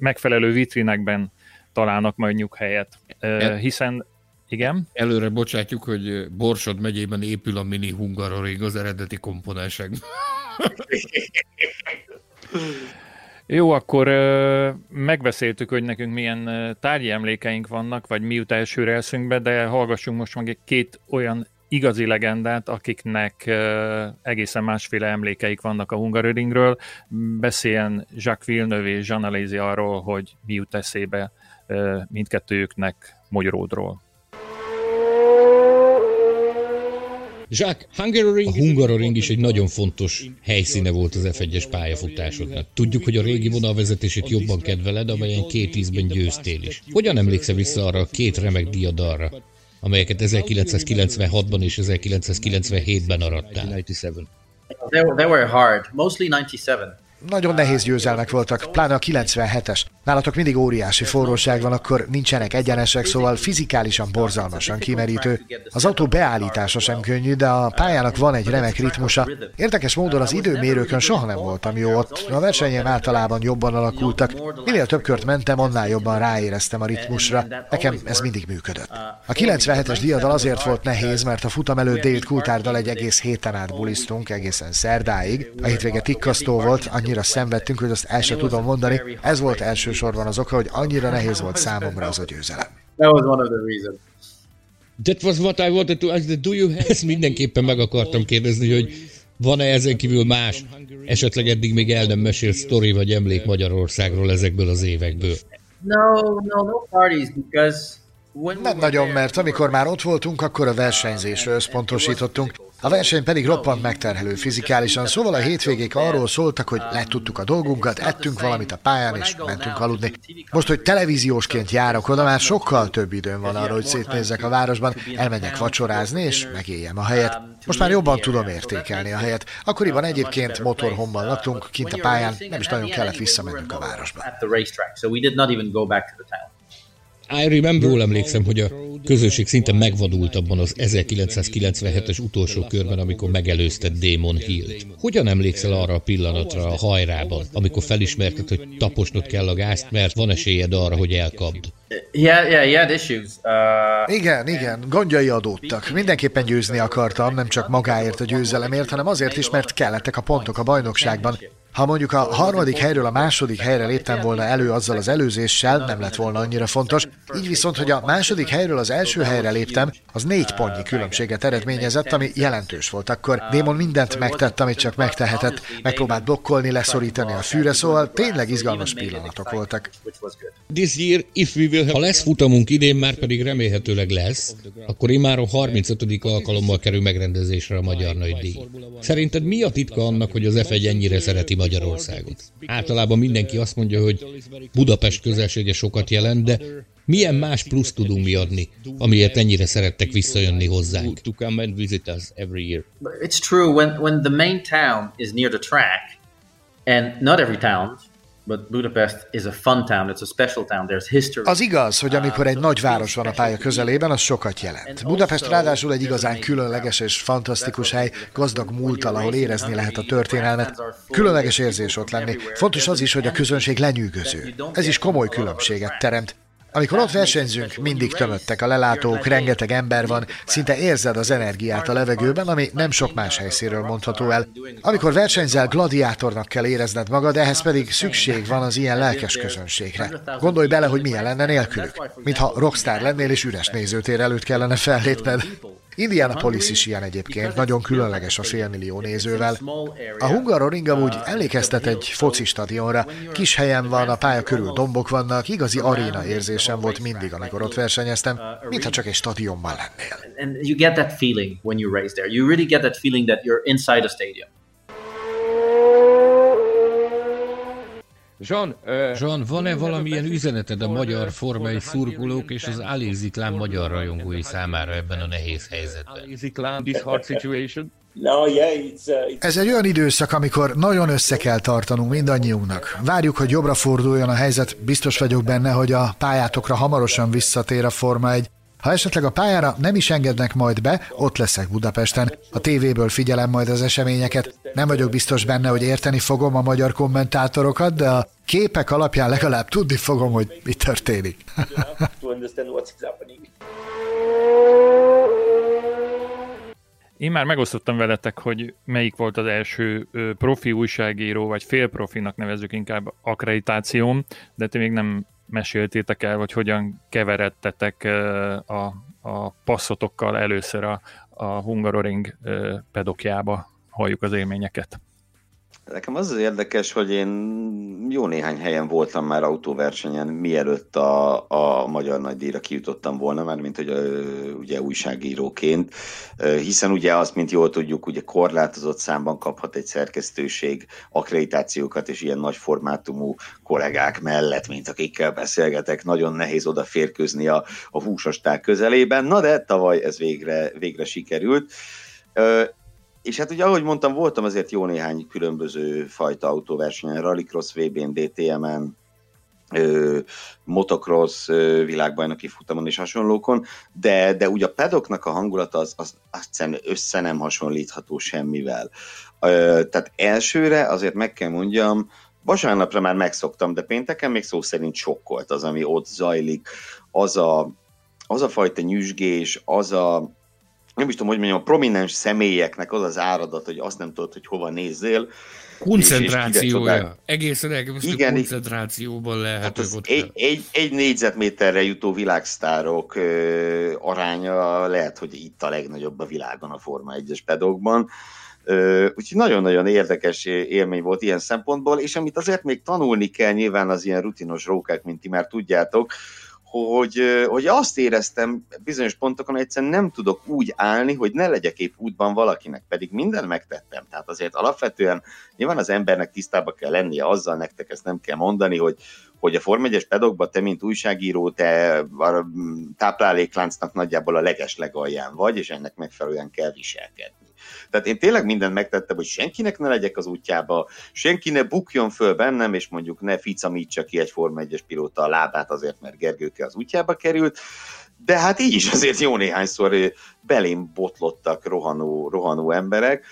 megfelelő vitrinekben találnak majd nyughelyet, e- hiszen igen.
Előre bocsátjuk, hogy Borsod megyében épül a mini Hungaroring az eredeti komponensek.
Jó, akkor megbeszéltük, hogy nekünk milyen tárgyi emlékeink vannak, vagy mi jut elsőre eszünkbe, de hallgassunk most meg két olyan igazi legendát, akiknek egészen másféle emlékeik vannak a Hungaroringről. Beszéljen Jacques Villeneuve és Jean Alési arról, hogy mi jut eszébe mindkettőjüknek Magyaródról.
Jacques, a Hungaroring is egy nagyon fontos helyszíne volt az F1-es pályafutásodnak. Tudjuk, hogy a régi vonalvezetését jobban kedveled, amelyen két ízben győztél is. Hogyan emlékszel vissza arra a két remek diadarra, amelyeket 1996-ban és 1997-ben arattál.
They, they were hard, mostly 97.
Nagyon nehéz győzelmek voltak, pláne a 97-es. Nálatok mindig óriási forróság van, akkor nincsenek egyenesek, szóval fizikálisan borzalmasan kimerítő. Az autó beállítása sem könnyű, de a pályának van egy remek ritmusa. Érdekes módon az időmérőkön soha nem voltam jó ott. A versenyem általában jobban alakultak. Minél több kört mentem, annál jobban ráéreztem a ritmusra. Nekem ez mindig működött. A 97-es diadal azért volt nehéz, mert a futam előtt David Coultharddal egy egész héten át bulisztunk, egészen szerdáig. A hétvége tikkasztó volt, annyira szenvedtünk, hogy azt el sem tudom mondani. Ez volt elsősorban az oka, hogy annyira nehéz volt számomra az a győzelem.
That was one of the reasons.
That was what I wanted to ask. Do you have... Ezt mindenképpen meg akartam kérdezni, hogy van-e ezen kívül más, esetleg eddig még el nem mesélt sztori vagy emlék Magyarországról ezekből az évekből?
No, no, no parties, because
nem nagyon, mert amikor már ott voltunk, akkor a versenyzésre összpontosítottunk, a verseny pedig roppant megterhelő fizikálisan, szóval a hétvégék arról szóltak, hogy letudtuk a dolgunkat, ettünk valamit a pályán, és mentünk aludni. Most, hogy televíziósként járok oda, már sokkal több időm van arra, hogy szétnézzek a városban, elmenjek vacsorázni, és megéljem a helyet. Most már jobban tudom értékelni a helyet. Akkoriban egyébként motorhomban laktunk, kint a pályán, nem is nagyon kellett visszamennünk a városba.
I remember. Jól emlékszem, hogy a közösség szinte megvadult abban az 1997-es utolsó körben, amikor megelőzted Damon Hill-t. Hogyan emlékszel arra a pillanatra a hajrában, amikor felismerted, hogy taposnod kell a gázt, mert van esélyed arra, hogy elkapd?
Yeah, yeah, yeah, issues.
Uh, igen, igen, gondjai adódtak. Mindenképpen győzni akartam, nem csak magáért a győzelemért, hanem azért is, mert kellettek a pontok a bajnokságban. Ha mondjuk a harmadik helyről a második helyre léptem volna elő azzal az előzéssel, nem lett volna annyira fontos. Így viszont, hogy a második helyről az első helyre léptem, az négy pontnyi különbséget eredményezett, ami jelentős volt. Akkor Démon mindent megtett, amit csak megtehetett, megpróbált blokkolni, leszorítani a fűre, szóval tényleg izgalmas pillanatok voltak.
Ha lesz futamunk idén, már pedig remélhetőleg lesz, akkor immár a 35. alkalommal kerül megrendezésre a Magyar Nagy Díj. Szerinted mi a titka annak, hogy az F1 ennyire szereti Magyarországot. Általában mindenki azt mondja, hogy Budapest közelsége sokat jelent, de milyen más plusz tudunk mi adni, amiért ennyire szerettek visszajönni hozzánk?
It's true when when the main town is near the track, and not every town But Budapest is a fun town, it's a special town, there's history.
Az igaz, hogy amikor egy nagy város van a pálya közelében, az sokat jelent. Budapest ráadásul egy igazán különleges és fantasztikus hely, gazdag múltal, ahol érezni lehet a történelmet. Különleges érzés ott lenni. Fontos az is, hogy a közönség lenyűgöző. Ez is komoly különbséget teremt. Amikor ott versenyzünk, mindig tömöttek a lelátók, rengeteg ember van, szinte érzed az energiát a levegőben, ami nem sok más helyszíről mondható el. Amikor versenyzel, gladiátornak kell érezned magad, ehhez pedig szükség van az ilyen lelkes közönségre. Gondolj bele, hogy milyen lenne nélkülük. Mintha rockstar lennél és üres nézőtér előtt kellene fellépned. Indianapolis is ilyen egyébként, nagyon különleges a félmillió nézővel. A Hungaroring amúgy emlékeztet egy foci stadionra, kis helyen van, a pálya körül dombok vannak, igazi aréna érzésem volt mindig, amikor ott versenyeztem, mintha csak egy stadionban lennél.
And you get that feeling when you race there. You really get that feeling that you're inside a stadium.
Jean, Jean van-e valamilyen üzeneted a magyar formai szurkolók és az Aléziklán magyar rajongói számára ebben a nehéz helyzetben?
Ez egy olyan időszak, amikor nagyon össze kell tartanunk mindannyiunknak. Várjuk, hogy jobbra forduljon a helyzet, biztos vagyok benne, hogy a pályátokra hamarosan visszatér a Forma egy. Ha esetleg a pályára nem is engednek majd be, ott leszek Budapesten. A tévéből figyelem majd az eseményeket. Nem vagyok biztos benne, hogy érteni fogom a magyar kommentátorokat, de a képek alapján legalább tudni fogom, hogy mi történik.
Én már megosztottam veletek, hogy melyik volt az első profi újságíró, vagy félprofinak nevezzük inkább akkreditációm, de ti még nem meséltétek el, hogy hogyan keveredtetek a, a passzotokkal először a, a Hungaroring pedokjába, halljuk az élményeket.
Nekem az az érdekes, hogy én jó néhány helyen voltam már autóversenyen, mielőtt a, a Magyar Nagydíjra kijutottam volna, mert mint hogy ugye újságíróként, hiszen ugye azt, mint jól tudjuk, ugye korlátozott számban kaphat egy szerkesztőség akkreditációkat, és ilyen nagy formátumú kollégák mellett, mint akikkel beszélgetek, nagyon nehéz odaférkőzni a, a húsostál közelében, na de tavaly ez végre, végre sikerült és hát ugye, ahogy mondtam, voltam azért jó néhány különböző fajta autóversenyen, Rallycross, VBN, DTM-en, ö, motocross ö, világbajnoki futamon és hasonlókon, de, de ugye a pedoknak a hangulata az, az azt össze nem hasonlítható semmivel. Ö, tehát elsőre azért meg kell mondjam, vasárnapra már megszoktam, de pénteken még szó szerint sokkolt az, ami ott zajlik, az a, az a fajta nyüzsgés, az a, nem is tudom, hogy mondjam, a prominens személyeknek az az áradat, hogy azt nem tudod, hogy hova nézzél.
Koncentrációja. Egészen elképesztő Igen, koncentrációban lehet. Hát
egy, egy, egy négyzetméterre jutó világsztárok ö, aránya lehet, hogy itt a legnagyobb a világon a Forma 1-es pedokban. Ö, úgyhogy nagyon-nagyon érdekes élmény volt ilyen szempontból, és amit azért még tanulni kell nyilván az ilyen rutinos rókák, mint ti már tudjátok, hogy, hogy azt éreztem bizonyos pontokon, egyszerűen nem tudok úgy állni, hogy ne legyek épp útban valakinek, pedig minden megtettem. Tehát azért alapvetően nyilván az embernek tisztába kell lennie azzal, nektek ezt nem kell mondani, hogy, hogy a Form 1 pedokban te, mint újságíró, te a táplálékláncnak nagyjából a leges legalján vagy, és ennek megfelelően kell viselkedni. Tehát én tényleg mindent megtettem, hogy senkinek ne legyek az útjába, senki ne bukjon föl bennem, és mondjuk ne ficamítsa ki egy Forma 1-es pilóta a lábát azért, mert Gergőke az útjába került, de hát így is azért jó néhányszor belém botlottak rohanó, rohanó emberek,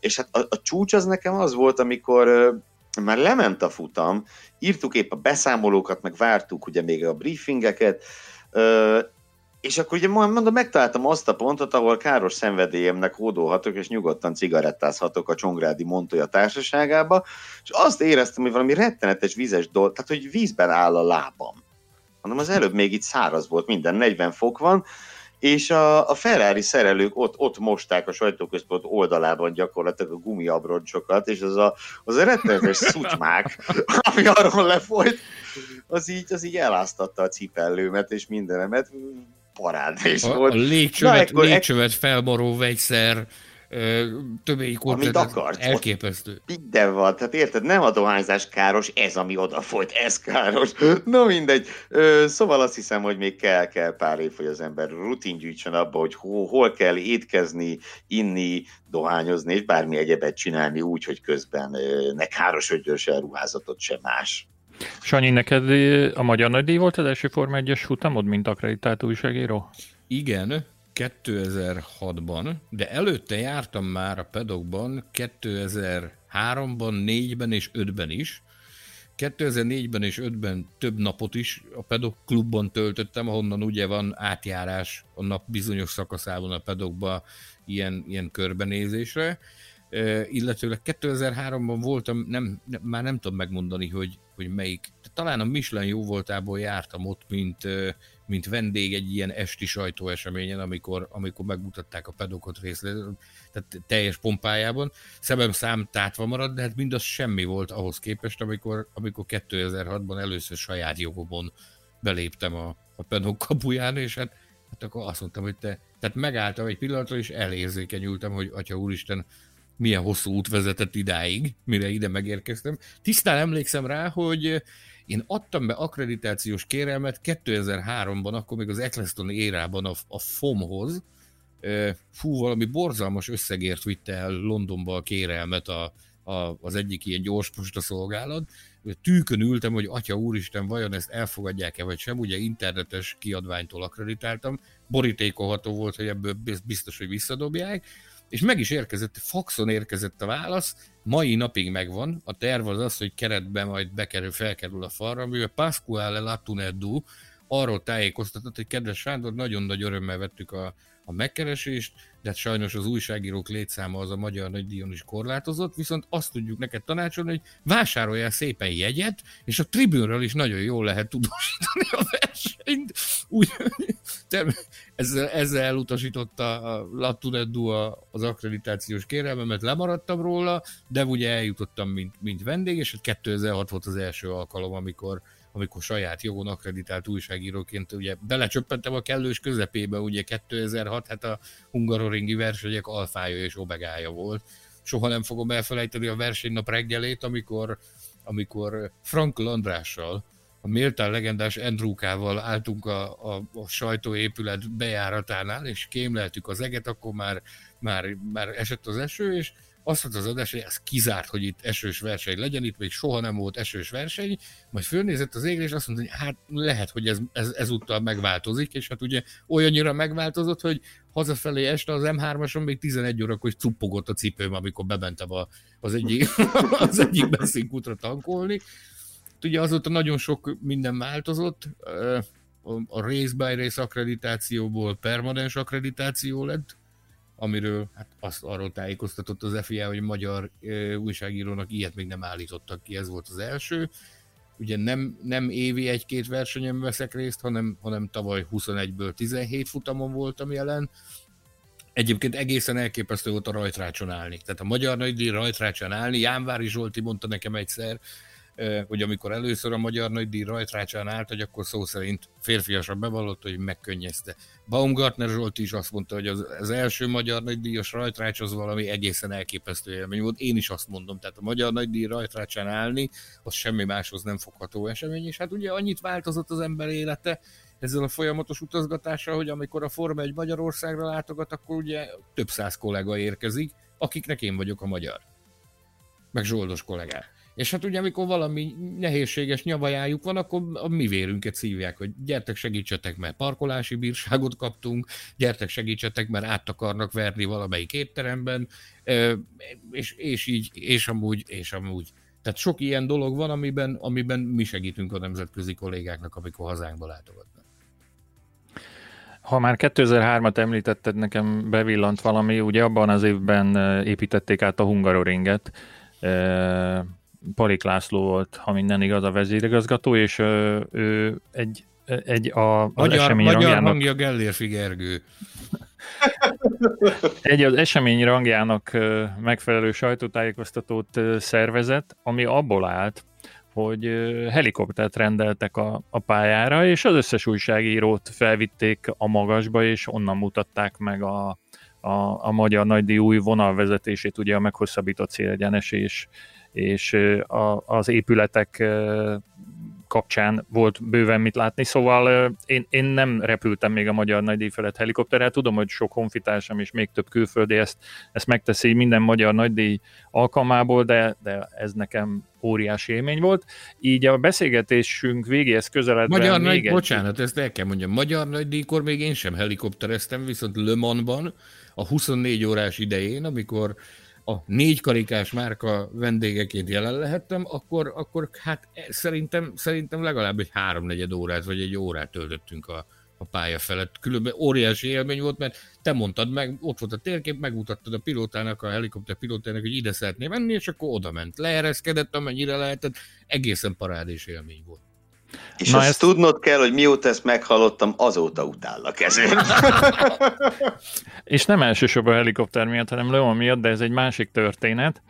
és hát a, a csúcs az nekem az volt, amikor már lement a futam, írtuk épp a beszámolókat, meg vártuk ugye még a briefingeket, és akkor ugye mondom, megtaláltam azt a pontot, ahol káros szenvedélyemnek hódolhatok, és nyugodtan cigarettázhatok a Csongrádi Montoya társaságába, és azt éreztem, hogy valami rettenetes vizes dolog, tehát hogy vízben áll a lábam. Mondom, az előbb még itt száraz volt, minden 40 fok van, és a, a Ferrari szerelők ott, ott mosták a sajtóközpont oldalában gyakorlatilag a gumiabroncsokat, és az a, az a rettenetes szutymák, ami arról lefolyt, az így, az így eláztatta a cipellőmet és mindenemet parádés
a,
volt.
A légcsövet, Na, ekkor, légcsövet felboró vegyszer,
ott Amit akart.
Elképesztő.
Minden van, tehát érted, nem a dohányzás káros, ez ami odafolyt, ez káros. No mindegy. Szóval azt hiszem, hogy még kell, kell pár év, hogy az ember rutin gyűjtsön abba, hogy hol, hol kell étkezni, inni, dohányozni, és bármi egyebet csinálni úgy, hogy közben ne károsodjon se ruházatot, se más.
Sanyi, neked a Magyar Nagydíj volt az első Forma 1-es futamod, mint akreditált újságíró?
Igen, 2006-ban, de előtte jártam már a pedokban 2003-ban, 4-ben és 5-ben is. 2004-ben és 5-ben több napot is a pedok klubban töltöttem, ahonnan ugye van átjárás a nap bizonyos szakaszában a pedokba ilyen, ilyen körbenézésre. Illetőleg 2003-ban voltam, nem, nem, már nem tudom megmondani, hogy, hogy melyik. Talán a Michelin jó voltából jártam ott, mint, mint vendég egy ilyen esti sajtóeseményen, amikor, amikor megmutatták a pedokot részlet, tehát teljes pompájában. Szemem szám tátva maradt, de hát mindaz semmi volt ahhoz képest, amikor, amikor 2006-ban először saját jogomon beléptem a, a pedok kapuján, és hát, hát akkor azt mondtam, hogy te, tehát megálltam egy pillanatra, és elérzékenyültem, hogy atya úristen, milyen hosszú út vezetett idáig, mire ide megérkeztem. Tisztán emlékszem rá, hogy én adtam be akkreditációs kérelmet 2003-ban, akkor még az Eccleston érában a, a FOM-hoz. Fú, valami borzalmas összegért vitte el Londonba a kérelmet a, a, az egyik ilyen gyors szolgálat. Tűkön ültem, hogy atya úristen, vajon ezt elfogadják-e vagy sem, ugye internetes kiadványtól akkreditáltam, borítékolható volt, hogy ebből biztos, hogy visszadobják, és meg is érkezett, faxon érkezett a válasz, mai napig megvan, a terv az az, hogy keretbe majd bekerül, felkerül a falra, amivel Pasquale Latuneddu arról tájékoztatott, hogy kedves Sándor, nagyon nagy örömmel vettük a, a megkeresést, de hát sajnos az újságírók létszáma az a magyar nagydíjon is korlátozott, viszont azt tudjuk neked tanácsolni, hogy vásároljál szépen jegyet, és a tribünről is nagyon jól lehet tudósítani a versenyt. Úgy, ezzel, ezzel elutasította a Latuneddu az akkreditációs kérelmemet, lemaradtam róla, de ugye eljutottam, mint, mint vendég, és 2006 volt az első alkalom, amikor amikor saját jogon akreditált újságíróként ugye belecsöppentem a kellős közepébe, ugye 2006, hát a hungaroringi versenyek alfája és obegája volt. Soha nem fogom elfelejteni a versenynap reggelét, amikor, amikor Frank Landrással, a méltán legendás Endrúkával álltunk a, a, a sajtóépület bejáratánál, és kémleltük az eget, akkor már, már, már esett az eső, és azt mondta az adás, hogy ez kizárt, hogy itt esős verseny legyen, itt még soha nem volt esős verseny, majd fölnézett az égre, és azt mondta, hogy hát lehet, hogy ez, ez ezúttal megváltozik, és hát ugye olyannyira megváltozott, hogy hazafelé este az M3-ason még 11 órakor cuppogott a cipőm, amikor bementem a, az egyik, az egyik benzinkútra tankolni. Ugye azóta nagyon sok minden változott, a race by race akkreditációból permanens akkreditáció lett, amiről hát azt arról tájékoztatott az FIA, hogy magyar e, újságírónak ilyet még nem állítottak ki, ez volt az első. Ugye nem, nem évi egy-két versenyen veszek részt, hanem, hanem tavaly 21-ből 17 futamon voltam jelen. Egyébként egészen elképesztő volt a rajtrácson állni. Tehát a magyar nagydíj rajtrácson állni, Jánvári Zsolti mondta nekem egyszer, hogy amikor először a Magyar Nagydíj rajtrácsán állt, hogy akkor szó szerint férfiasan bevallott, hogy megkönnyezte. Baumgartner Zsolt is azt mondta, hogy az, az első Magyar Nagydíjas rajtrács az valami egészen elképesztő élmény volt. Én is azt mondom, tehát a Magyar Nagydíj rajtrácsán állni, az semmi máshoz nem fogható esemény, és hát ugye annyit változott az ember élete, ezzel a folyamatos utazgatással, hogy amikor a Forma egy Magyarországra látogat, akkor ugye több száz kollega érkezik, akiknek én vagyok a magyar. Meg zsoldos kollégák. És hát ugye, amikor valami nehézséges nyavajájuk van, akkor a mi vérünket szívják, hogy gyertek segítsetek, mert parkolási bírságot kaptunk, gyertek segítsetek, mert át akarnak verni valamelyik étteremben, és, és így, és amúgy, és amúgy. Tehát sok ilyen dolog van, amiben, amiben mi segítünk a nemzetközi kollégáknak, amikor hazánkba látogatnak.
Ha már 2003-at említetted, nekem bevillant valami, ugye abban az évben építették át a Hungaroringet, Palik László volt, ha minden igaz, a vezérigazgató, és ő, ő egy, egy a, az
magyar,
esemény
magyar
rangjának...
hangja Gellérfi Gergő.
egy az esemény rangjának megfelelő sajtótájékoztatót szervezett, ami abból állt, hogy helikoptert rendeltek a, a pályára, és az összes újságírót felvitték a magasba, és onnan mutatták meg a, a, a magyar nagydíj új vonalvezetését, ugye a meghosszabbított célegyenes és, és a, az épületek kapcsán volt bőven mit látni, szóval én, én nem repültem még a magyar nagydíj felett helikopterrel, tudom, hogy sok honfitársam és még több külföldi ezt, ezt megteszi minden magyar nagydíj alkalmából, de, de ez nekem óriási élmény volt. Így a beszélgetésünk végéhez közeledve
Magyar nagy,
egy...
bocsánat, ezt el kell mondjam, magyar nagydíjkor még én sem helikoptereztem, viszont Le Mansban a 24 órás idején, amikor a négy karikás márka vendégeként jelen lehettem, akkor, akkor hát szerintem, szerintem legalább egy háromnegyed órát, vagy egy órát töltöttünk a, a pálya felett. Különben óriási élmény volt, mert te mondtad meg, ott volt a térkép, megmutattad a pilótának, a helikopter pilótának, hogy ide szeretné menni, és akkor oda ment. Leereszkedett, amennyire lehetett, egészen parádés élmény volt.
És Na azt ezt... tudnod kell, hogy mióta ezt meghallottam, azóta utállak ezért.
és nem elsősorban a helikopter miatt, hanem Leon miatt, de ez egy másik történet.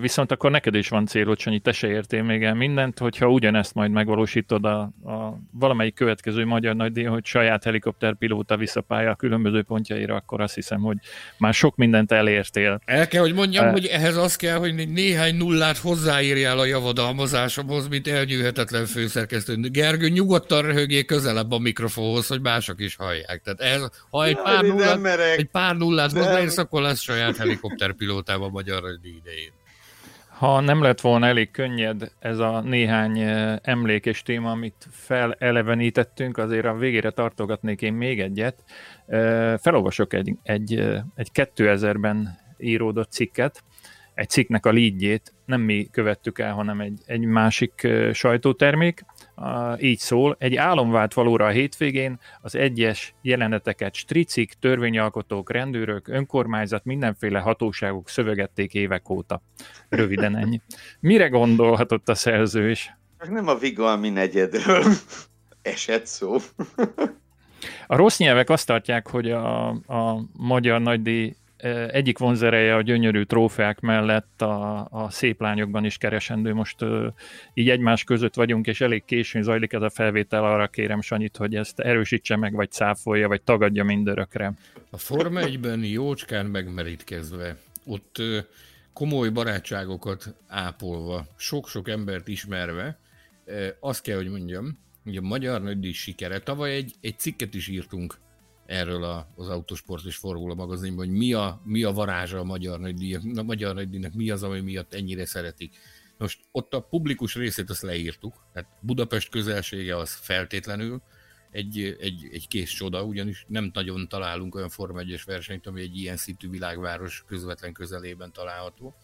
Viszont akkor neked is van célod, Sanyi, te se értél még el mindent, hogyha ugyanezt majd megvalósítod a, a valamelyik következő magyar nagydíj, hogy saját helikopterpilóta visszapálya a különböző pontjaira, akkor azt hiszem, hogy már sok mindent elértél.
El kell, hogy mondjam, uh, hogy ehhez az kell, hogy néhány nullát hozzáírjál a javadalmazásomhoz, mint elnyűhetetlen főszerkesztő elképesztő. Gergő, nyugodtan röhögjél közelebb a mikrofonhoz, hogy mások is hallják. Tehát ez, ha egy pár, nullát, egy pár nullát hozzáérsz, akkor lesz saját helikopterpilótával magyar idején.
Ha nem lett volna elég könnyed ez a néhány eh, emlékes téma, amit felelevenítettünk, azért a végére tartogatnék én még egyet. Eh, felolvasok egy, egy, eh, egy 2000-ben íródott cikket, egy cikknek a lídjét nem mi követtük el, hanem egy, egy másik sajtótermék, így szól, egy álom vált valóra a hétvégén, az egyes jeleneteket stricik, törvényalkotók, rendőrök, önkormányzat, mindenféle hatóságok szövegették évek óta. Röviden ennyi. Mire gondolhatott a szerző is?
Nem a Vigalmi negyedről esett szó.
A rossz nyelvek azt tartják, hogy a, a magyar nagydíj egyik vonzereje a gyönyörű trófeák mellett a, a szép lányokban is keresendő. Most így egymás között vagyunk, és elég későn zajlik ez a felvétel, arra kérem Sanyit, hogy ezt erősítse meg, vagy cáfolja, vagy tagadja mindörökre.
A Forma 1-ben jócskán megmerítkezve, ott komoly barátságokat ápolva, sok-sok embert ismerve, azt kell, hogy mondjam, hogy a magyar nagydíj sikere. Tavaly egy, egy cikket is írtunk erről a, az Autosport és Formula magazinban, hogy mi a, mi a varázsa a magyar nagydíjak, a magyar nagydíjnak, mi az, ami miatt ennyire szeretik. Most ott a publikus részét azt leírtuk, tehát Budapest közelsége az feltétlenül egy, egy, egy kész csoda, ugyanis nem nagyon találunk olyan Forma 1-es versenyt, ami egy ilyen szintű világváros közvetlen közelében található.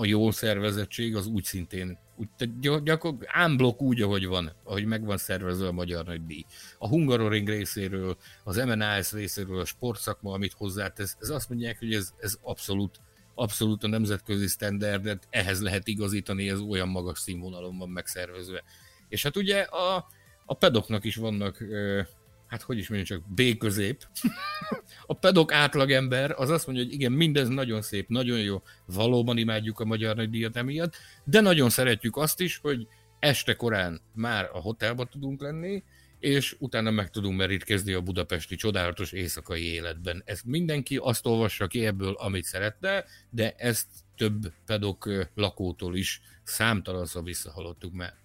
A jó szervezettség az úgy szintén úgy, gyakor, ámblok úgy, ahogy van, ahogy meg van szervezve a magyar nagy díj. A Hungaroring részéről, az MNAS részéről, a sportszakma, amit hozzátesz, ez azt mondják, hogy ez, ez abszolút, abszolút a nemzetközi standardet, ehhez lehet igazítani, ez olyan magas színvonalon van megszervezve. És hát ugye a, a pedoknak is vannak hát hogy is mondjam csak, B közép. a pedok átlagember az azt mondja, hogy igen, mindez nagyon szép, nagyon jó, valóban imádjuk a magyar nagydíjat emiatt, de nagyon szeretjük azt is, hogy este korán már a hotelba tudunk lenni, és utána meg tudunk merítkezni a budapesti csodálatos éjszakai életben. Ezt mindenki azt olvassa ki ebből, amit szeretne, de ezt több pedok lakótól is számtalanszor visszahallottuk már.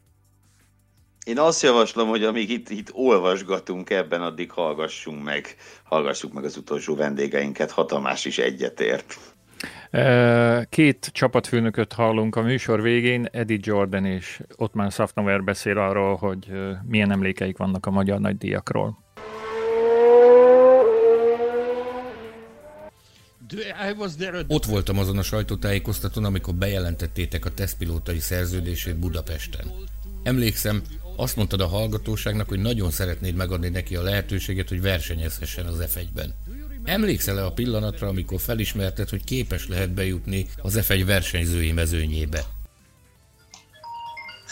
Én azt javaslom, hogy amíg itt, itt olvasgatunk ebben, addig hallgassunk meg, hallgassuk meg az utolsó vendégeinket, ha Tamás is egyetért.
Két csapatfőnököt hallunk a műsor végén, Eddie Jordan és Ottman Safnover beszél arról, hogy milyen emlékeik vannak a magyar nagydíjakról.
Ott voltam azon a sajtótájékoztatón, amikor bejelentettétek a tesztpilótai szerződését Budapesten. Emlékszem, azt mondtad a hallgatóságnak, hogy nagyon szeretnéd megadni neki a lehetőséget, hogy versenyezhessen az F1-ben. Emlékszel-e a pillanatra, amikor felismerted, hogy képes lehet bejutni az F1 versenyzői mezőnyébe?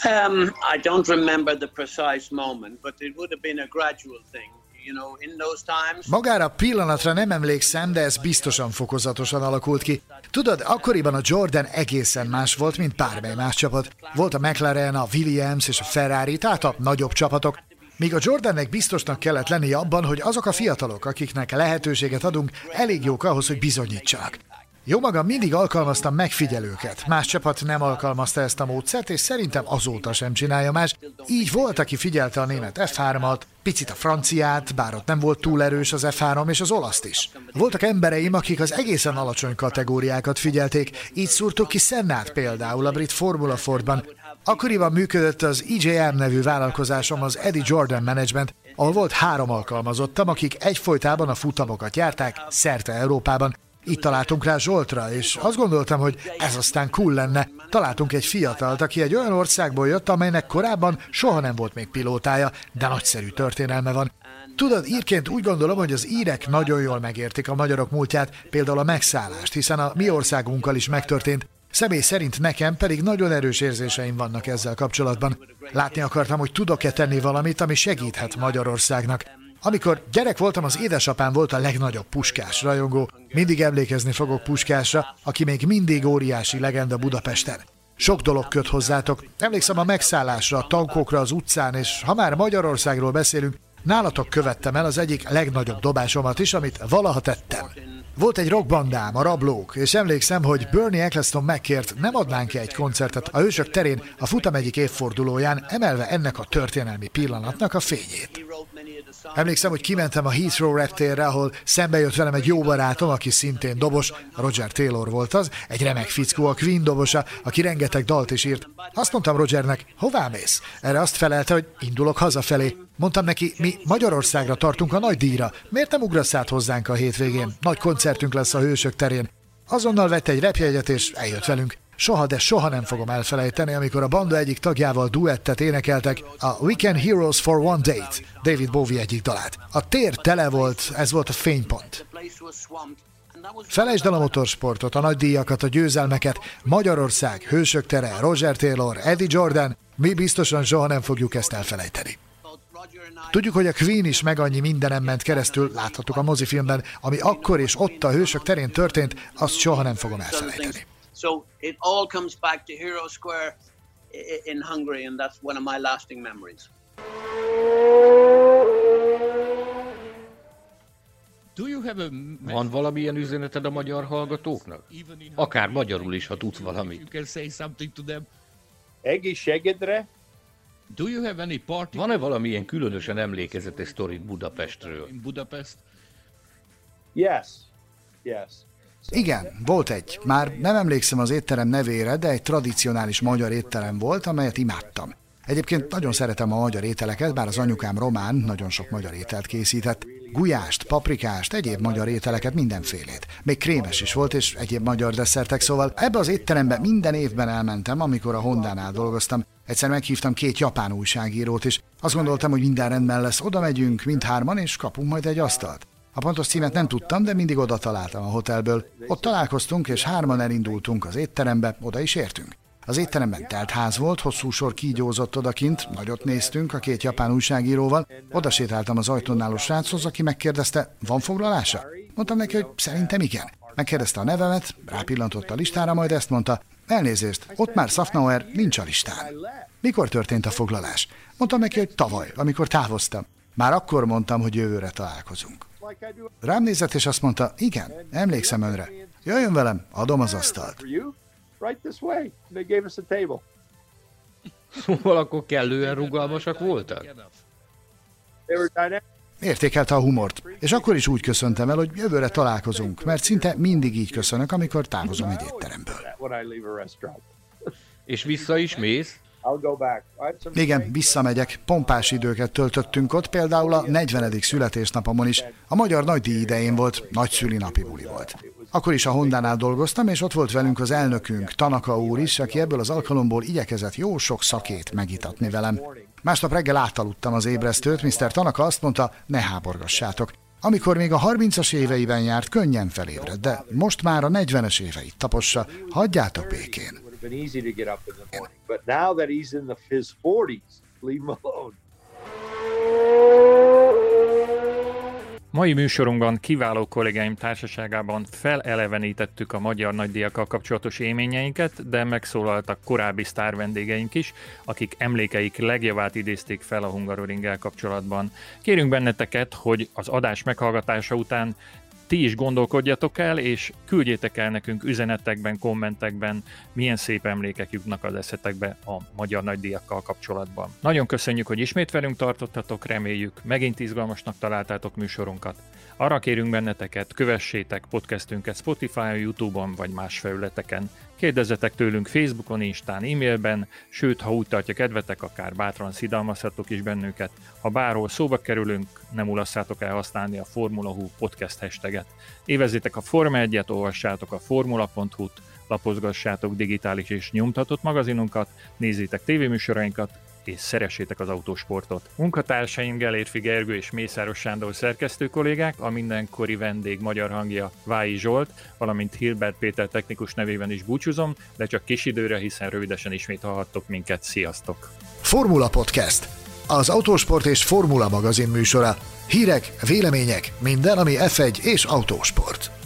Um, I don't remember the precise moment, but it would have been a gradual thing.
Magára a pillanatra nem emlékszem, de ez biztosan fokozatosan alakult ki. Tudod, akkoriban a Jordan egészen más volt, mint bármely más csapat. Volt a McLaren, a Williams és a Ferrari, tehát a nagyobb csapatok. Míg a Jordannek biztosnak kellett lennie abban, hogy azok a fiatalok, akiknek lehetőséget adunk, elég jók ahhoz, hogy bizonyítsanak. Jó magam mindig alkalmaztam megfigyelőket. Más csapat nem alkalmazta ezt a módszert, és szerintem azóta sem csinálja más. Így volt, aki figyelte a német F3-at, picit a franciát, bár ott nem volt túl erős az F3 és az olaszt is. Voltak embereim, akik az egészen alacsony kategóriákat figyelték, így szúrtuk ki Sennát például a brit Formula Fordban. Akkoriban működött az EJM nevű vállalkozásom, az Eddie Jordan Management, ahol volt három alkalmazottam, akik egyfolytában a futamokat járták szerte Európában, itt találtunk rá Zsoltra, és azt gondoltam, hogy ez aztán cool lenne. Találtunk egy fiatalt, aki egy olyan országból jött, amelynek korábban soha nem volt még pilótája, de nagyszerű történelme van. Tudod, írként úgy gondolom, hogy az írek nagyon jól megértik a magyarok múltját, például a megszállást, hiszen a mi országunkkal is megtörtént, Személy szerint nekem pedig nagyon erős érzéseim vannak ezzel kapcsolatban. Látni akartam, hogy tudok-e tenni valamit, ami segíthet Magyarországnak. Amikor gyerek voltam, az édesapám volt a legnagyobb puskás rajongó. Mindig emlékezni fogok puskásra, aki még mindig óriási legenda Budapesten. Sok dolog köt hozzátok. Emlékszem a megszállásra, a tankokra az utcán, és ha már Magyarországról beszélünk, nálatok követtem el az egyik legnagyobb dobásomat is, amit valaha tettem. Volt egy rockbandám, a Rablók, és emlékszem, hogy Bernie Eccleston megkért, nem adnánk -e egy koncertet a Hősök terén a futam egyik évfordulóján, emelve ennek a történelmi pillanatnak a fényét. Emlékszem, hogy kimentem a Heathrow reptérre, ahol szembe jött velem egy jó barátom, aki szintén dobos, Roger Taylor volt az, egy remek fickó, a Queen dobosa, aki rengeteg dalt is írt. Azt mondtam Rogernek, hová mész? Erre azt felelte, hogy indulok hazafelé. Mondtam neki, mi Magyarországra tartunk a nagy díjra. Miért nem ugrasz át hozzánk a hétvégén? Nagy koncertünk lesz a Hősök terén. Azonnal vett egy repjegyet és eljött velünk. Soha, de soha nem fogom elfelejteni, amikor a banda egyik tagjával duettet énekeltek, a Weekend Heroes for One Date, David Bowie egyik dalát. A tér tele volt, ez volt a fénypont. Felejtsd el a motorsportot, a nagy díjakat, a győzelmeket, Magyarország, Hősök tere, Roger Taylor, Eddie Jordan, mi biztosan soha nem fogjuk ezt elfelejteni. Tudjuk, hogy a Queen is meg annyi mindenem ment keresztül, láthatjuk a mozifilmben, ami akkor és ott a hősök terén történt, azt soha nem fogom elfelejteni. So it all comes back to Hero Square in Hungary, and that's one of my lasting memories.
Van valamilyen üzeneted a magyar hallgatóknak? Akár magyarul is, ha tudsz valamit.
Egészségedre!
Van-e valamilyen különösen emlékezetes sztorit Budapestről?
Budapest? Yes. Yes.
Igen, volt egy. Már nem emlékszem az étterem nevére, de egy tradicionális magyar étterem volt, amelyet imádtam. Egyébként nagyon szeretem a magyar ételeket, bár az anyukám román nagyon sok magyar ételt készített. Gulyást, paprikást, egyéb magyar ételeket, mindenfélét. Még krémes is volt, és egyéb magyar desszertek, szóval ebbe az étterembe minden évben elmentem, amikor a Hondánál dolgoztam. Egyszer meghívtam két japán újságírót, és azt gondoltam, hogy minden rendben lesz, oda megyünk mindhárman, és kapunk majd egy asztalt. A pontos címet nem tudtam, de mindig oda találtam a hotelből. Ott találkoztunk, és hárman elindultunk az étterembe, oda is értünk. Az étteremben telt ház volt, hosszú sor kígyózott odakint, nagyot néztünk a két japán újságíróval. Oda sétáltam az ajtón álló sráchoz, aki megkérdezte, van foglalása? Mondtam neki, hogy szerintem igen. Megkérdezte a nevemet, rápillantott a listára, majd ezt mondta, elnézést, ott már Safnauer nincs a listán. Mikor történt a foglalás? Mondtam neki, hogy tavaly, amikor távoztam. Már akkor mondtam, hogy jövőre találkozunk. Rám nézett, és azt mondta, igen, emlékszem önre. Jöjjön velem, adom az asztalt.
Szóval akkor kellően rugalmasak voltak?
Értékelte a humort, és akkor is úgy köszöntem el, hogy jövőre találkozunk, mert szinte mindig így köszönök, amikor távozom egy étteremből.
És vissza is mész?
Igen, visszamegyek. Pompás időket töltöttünk ott, például a 40. születésnapomon is. A magyar nagydíj idején volt, nagy szülinapi buli volt. Akkor is a Hondánál dolgoztam, és ott volt velünk az elnökünk, Tanaka úr is, aki ebből az alkalomból igyekezett jó sok szakét megitatni velem. Másnap reggel átaludtam az ébresztőt, Mr. Tanaka azt mondta, ne háborgassátok. Amikor még a 30-as éveiben járt, könnyen felébredt, de most már a 40-es éveit tapossa, hagyjátok békén been easy to get up in the morning. But now that he's in the, his 40s, leave him alone.
Mai műsorunkban kiváló kollégáim társaságában felelevenítettük a magyar nagydíjakkal kapcsolatos élményeinket, de megszólaltak korábbi sztár vendégeink is, akik emlékeik legjavát idézték fel a Hungaroringgel kapcsolatban. Kérünk benneteket, hogy az adás meghallgatása után ti is gondolkodjatok el, és küldjétek el nekünk üzenetekben, kommentekben, milyen szép emlékek jutnak az eszetekbe a magyar nagydíjakkal kapcsolatban. Nagyon köszönjük, hogy ismét velünk tartottatok, reméljük, megint izgalmasnak találtátok műsorunkat. Arra kérünk benneteket, kövessétek podcastünket Spotify-on, Youtube-on vagy más felületeken. Kérdezzetek tőlünk Facebookon, Instán, e-mailben, sőt, ha úgy tartja kedvetek, akár bátran szidalmazhatok is bennünket. Ha bárhol szóba kerülünk, nem ulasszátok el használni a Formula Hú podcast hashtaget. Évezzétek a Forma 1-et, olvassátok a formula.hu-t, lapozgassátok digitális és nyomtatott magazinunkat, nézzétek tévéműsorainkat, és szeressétek az autósportot. Munkatársaim Gelérfi Gergő és Mészáros Sándor szerkesztő kollégák, a mindenkori vendég magyar hangja Vái Zsolt, valamint Hilbert Péter technikus nevében is búcsúzom, de csak kis időre, hiszen rövidesen ismét hallhattok minket. Sziasztok!
Formula Podcast. Az autósport és formula magazin műsora. Hírek, vélemények, minden, ami F1 és autósport.